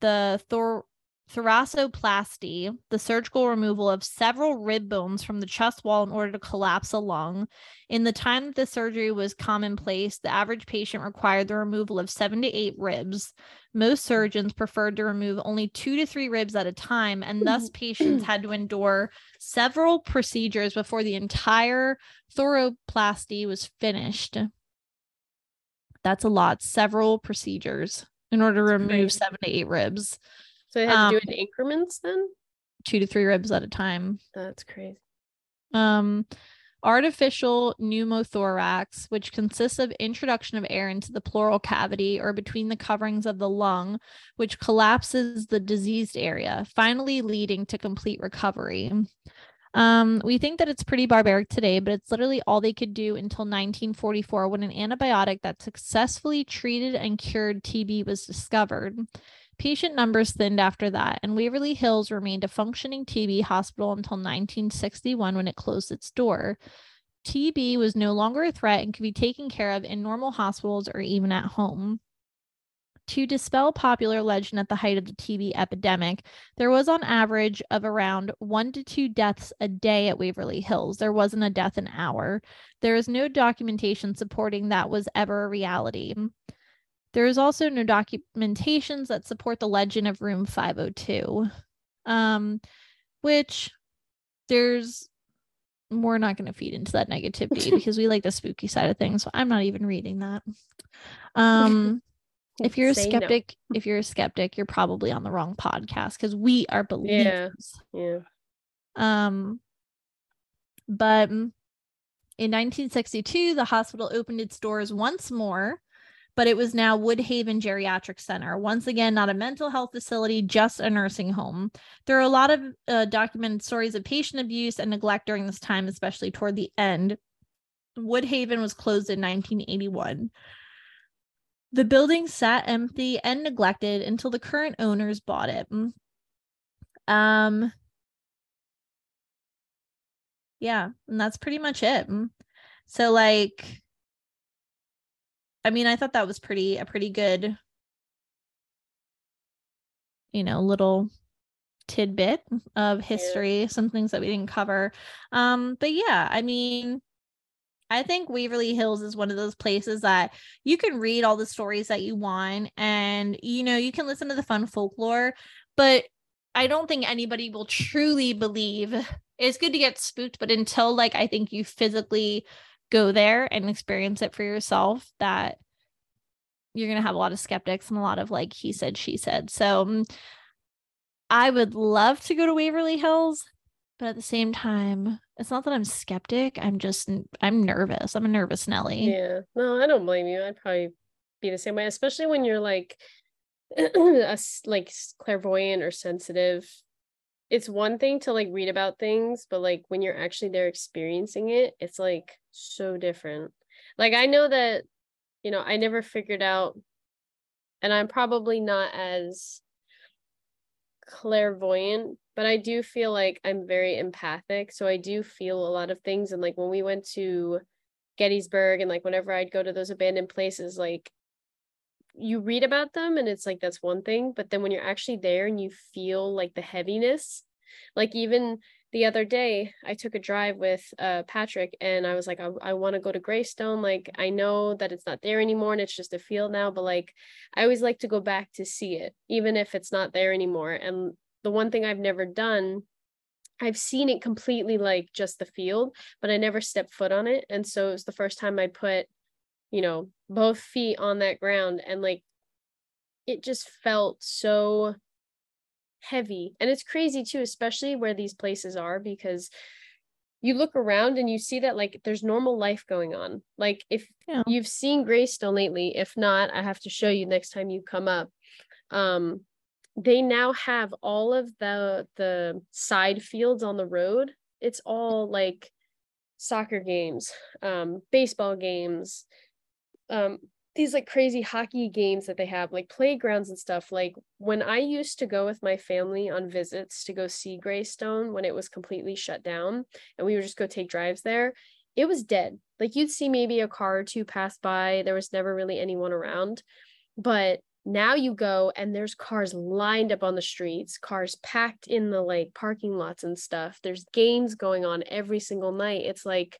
the thor- thoracoplasty, the surgical removal of several rib bones from the chest wall in order to collapse a lung. In the time that the surgery was commonplace, the average patient required the removal of seven to eight ribs. Most hmm. surgeons preferred to remove only two to three ribs at a time, and thus mm-hmm. patients had to endure several procedures before the entire thoroplasty was finished. That's a lot, several procedures in order to remove seven to eight ribs, So they had to do Um, it in increments then? two to three ribs at a time. That's crazy. Um, artificial pneumothorax, which consists of introduction of air into the pleural cavity or between the coverings of the lung, which collapses the diseased area, finally leading to complete recovery. Um, we think that it's pretty barbaric today, but it's literally all they could do until 1944 when an antibiotic that successfully treated and cured TB was discovered. Patient numbers thinned after that, and Waverly Hills remained a functioning TB hospital until 1961 when it closed its door. TB was no longer a threat and could be taken care of in normal hospitals or even at home. To dispel popular legend at the height of the TB epidemic, there was on average of around one to two deaths a day at Waverly Hills. There wasn't a death an hour. There is no documentation supporting that was ever a reality. There is also no documentations that support the legend of room 502, um, which there's we're not going to feed into that negativity because we like the spooky side of things. So I'm not even reading that. Um, if you're a Say no. skeptic, if you're a skeptic, you're probably on the wrong podcast because we are believers. Yeah. Yeah. Um, but in 1962, the hospital opened its doors once more, but it was now Woodhaven Geriatric Center. Once again, not a mental health facility, just a nursing home. There are a lot of uh, documented stories of patient abuse and neglect during this time, especially toward the end. Woodhaven was closed in 1981. The building sat empty and neglected until the current owners bought it. Um, yeah, and that's pretty much it. Mm. So like I mean, I thought that was pretty a pretty good you know, little tidbit of history, some things that we didn't cover. Um but yeah, I mean, I think Waverly Hills is one of those places that you can read all the stories that you want and you know, you can listen to the fun folklore, but I don't think anybody will truly believe it's good to get spooked, but until like I think you physically go there and experience it for yourself, that you're gonna have a lot of skeptics and a lot of like he said, she said. So um, I would love to go to Waverly Hills, but at the same time, it's not that I'm skeptic. I'm just I'm nervous. I'm a nervous Nelly. Yeah. No, I don't blame you. I'd probably be the same way, especially when you're like a like clairvoyant or sensitive. It's one thing to like read about things, but like when you're actually there experiencing it, it's like so different. Like I know that, you know, I never figured out and I'm probably not as clairvoyant, but I do feel like I'm very empathic. So I do feel a lot of things. And like when we went to Gettysburg and like whenever I'd go to those abandoned places, like you read about them and it's like that's one thing. But then when you're actually there and you feel like the heaviness, like even the other day I took a drive with uh Patrick and I was like I, I want to go to Greystone like I know that it's not there anymore and it's just a field now but like I always like to go back to see it even if it's not there anymore and the one thing I've never done I've seen it completely like just the field but I never stepped foot on it and so it was the first time I put you know both feet on that ground and like it just felt so heavy. And it's crazy too especially where these places are because you look around and you see that like there's normal life going on. Like if Yeah. you've seen greystone lately if not i have to show you next time you come up. Um they now have all of the the side fields on the road. It's all like soccer games um baseball games um these like crazy hockey games that they have like playgrounds and stuff like when i used to go with my family on visits to go see greystone when it was completely shut down and we would just go take drives there it was dead. Like you'd see maybe a car or two pass by there was never really anyone around but now you go and there's cars lined up on the streets cars packed in the like parking lots and stuff. There's games going on every single night. It's like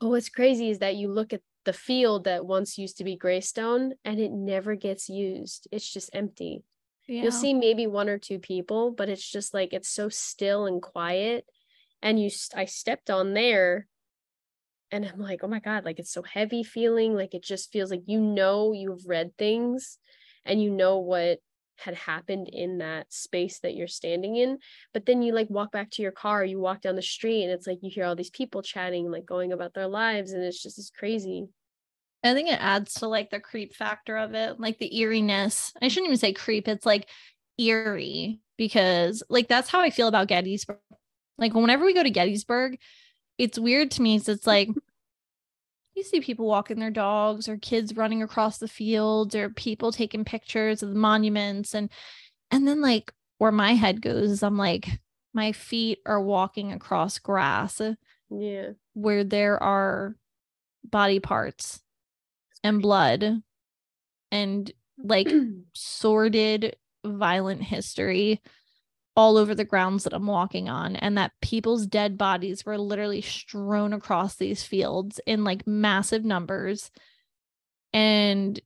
oh what's crazy is that you look at the field that once used to be Greystone and it never gets used. It's just empty. Yeah. You'll see maybe one or two people, but it's just like it's so still and quiet. And you, I stepped on there and I'm like, oh my God, like it's so heavy feeling. Like it just feels like you know you've read things and you know what had happened in that space that you're standing in but then you like walk back to your car you walk down the street and it's like you hear all these people chatting like going about their lives and it's just it's crazy I think it adds to like the creep factor of it, like the eeriness. I shouldn't even say creep, it's like eerie because like that's how I feel about Gettysburg. Like whenever we go to Gettysburg, it's weird to me. So it's like you see people walking their dogs or kids running across the fields or people taking pictures of the monuments and and then like where my head goes is I'm like my feet are walking across grass uh, yeah. where there are body parts and blood and like sordid violent history all over the grounds that I'm walking on and that people's dead bodies were literally strewn across these fields in like massive numbers. And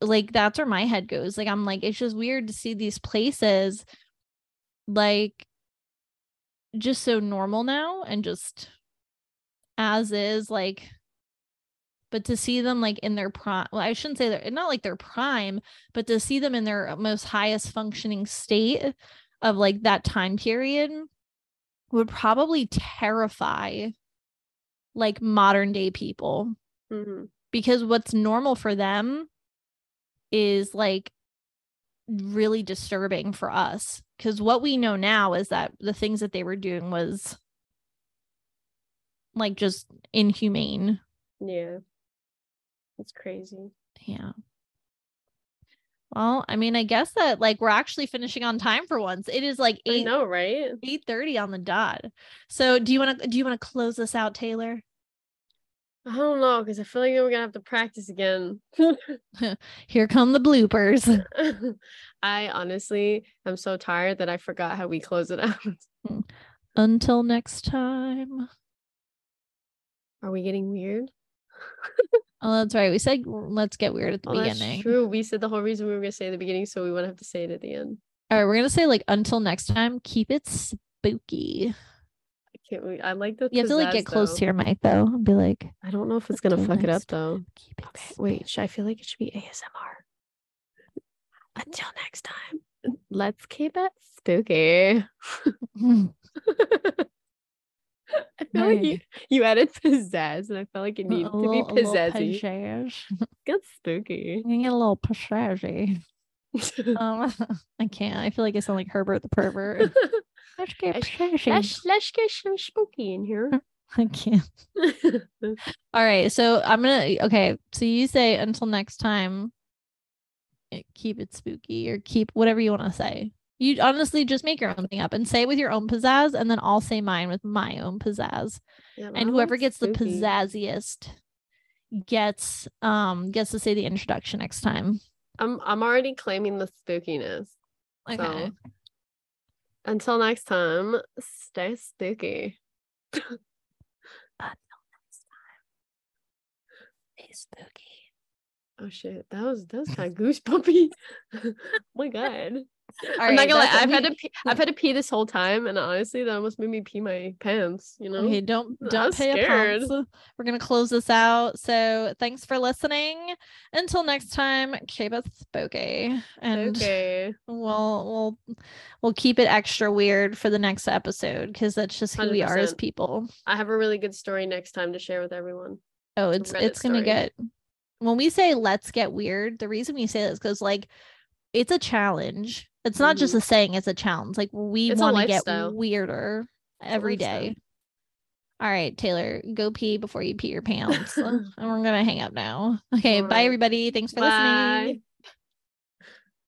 like that's where my head goes. Like I'm like it's just weird to see these places like just so normal now and just as is like but to see them like in their prime well i shouldn't say that not like their prime but to see them in their most highest functioning state of like that time period would probably terrify like modern day people. Mhm. because what's normal for them is like really disturbing for us. Because what we know now is that the things that they were doing was like just inhumane. Yeah. It's crazy. Yeah well i mean i guess that like we're actually finishing on time for once. It is like eight. i 8 know right? 8 on the dot. So do you want to do you want to close this out taylor? I don't know because i feel like we're gonna have to practice again. Here come the bloopers. I honestly am so tired that i forgot how we close it out. Hmm. Until next time. Are we getting weird oh that's right we said let's get weird at the oh, that's beginning true we said the whole reason we were gonna say at the beginning so we wouldn't have to say it at the end all right we're gonna say like until next time keep it spooky I can't wait. I like the you have to like get close though. to your mic though and be like I don't know if it's gonna fuck it up though. keep it Okay, wait. Should I feel like it should be ASMR? Until next time, let's keep it spooky. I feel like you, you added pizzazz, and I felt like it needed to be pizzazzy. pizzazz. Get spooky. You get a little pizzazzy. Um, I can't. I feel like I sound like Herbert the pervert. Let's get Let's- pizzazzy. let's let's get some spooky in here. I can't. All right. So I'm gonna. Okay. So you say until next time. eh, Keep it spooky or keep whatever you want to say. You honestly just make your own thing up and say it with your own pizzazz, and then I'll say mine with my own pizzazz. Yeah, and whoever gets the pizzazziest gets um gets to say the introduction next time. I'm I'm already claiming the spookiness. Okay. So until next time, stay spooky. Until next time, stay spooky. Oh shit, that was that was kind of goosebumpy. oh my god. All I'm not gonna lie, I've had to pee, I've had to pee this whole time, and honestly, that almost made me pee my pants. You know. Okay, don't don't pay a scared. pounce. We're gonna close this out. So thanks for listening. Until next time, it spooky, and okay. we'll we'll we'll keep it extra weird for the next episode because that's just who we are as people. I have a really good story next time to share with everyone. Oh, it's Reddit it's gonna story. get when we say let's get weird, the reason we say this because like it's a challenge. It's not just Mhm. a saying, it's a challenge. Like we want to get weirder every day. All right, Taylor, go pee before you pee your pants. and we're gonna hang up now. Okay, All bye right. everybody. Thanks for Bye. listening.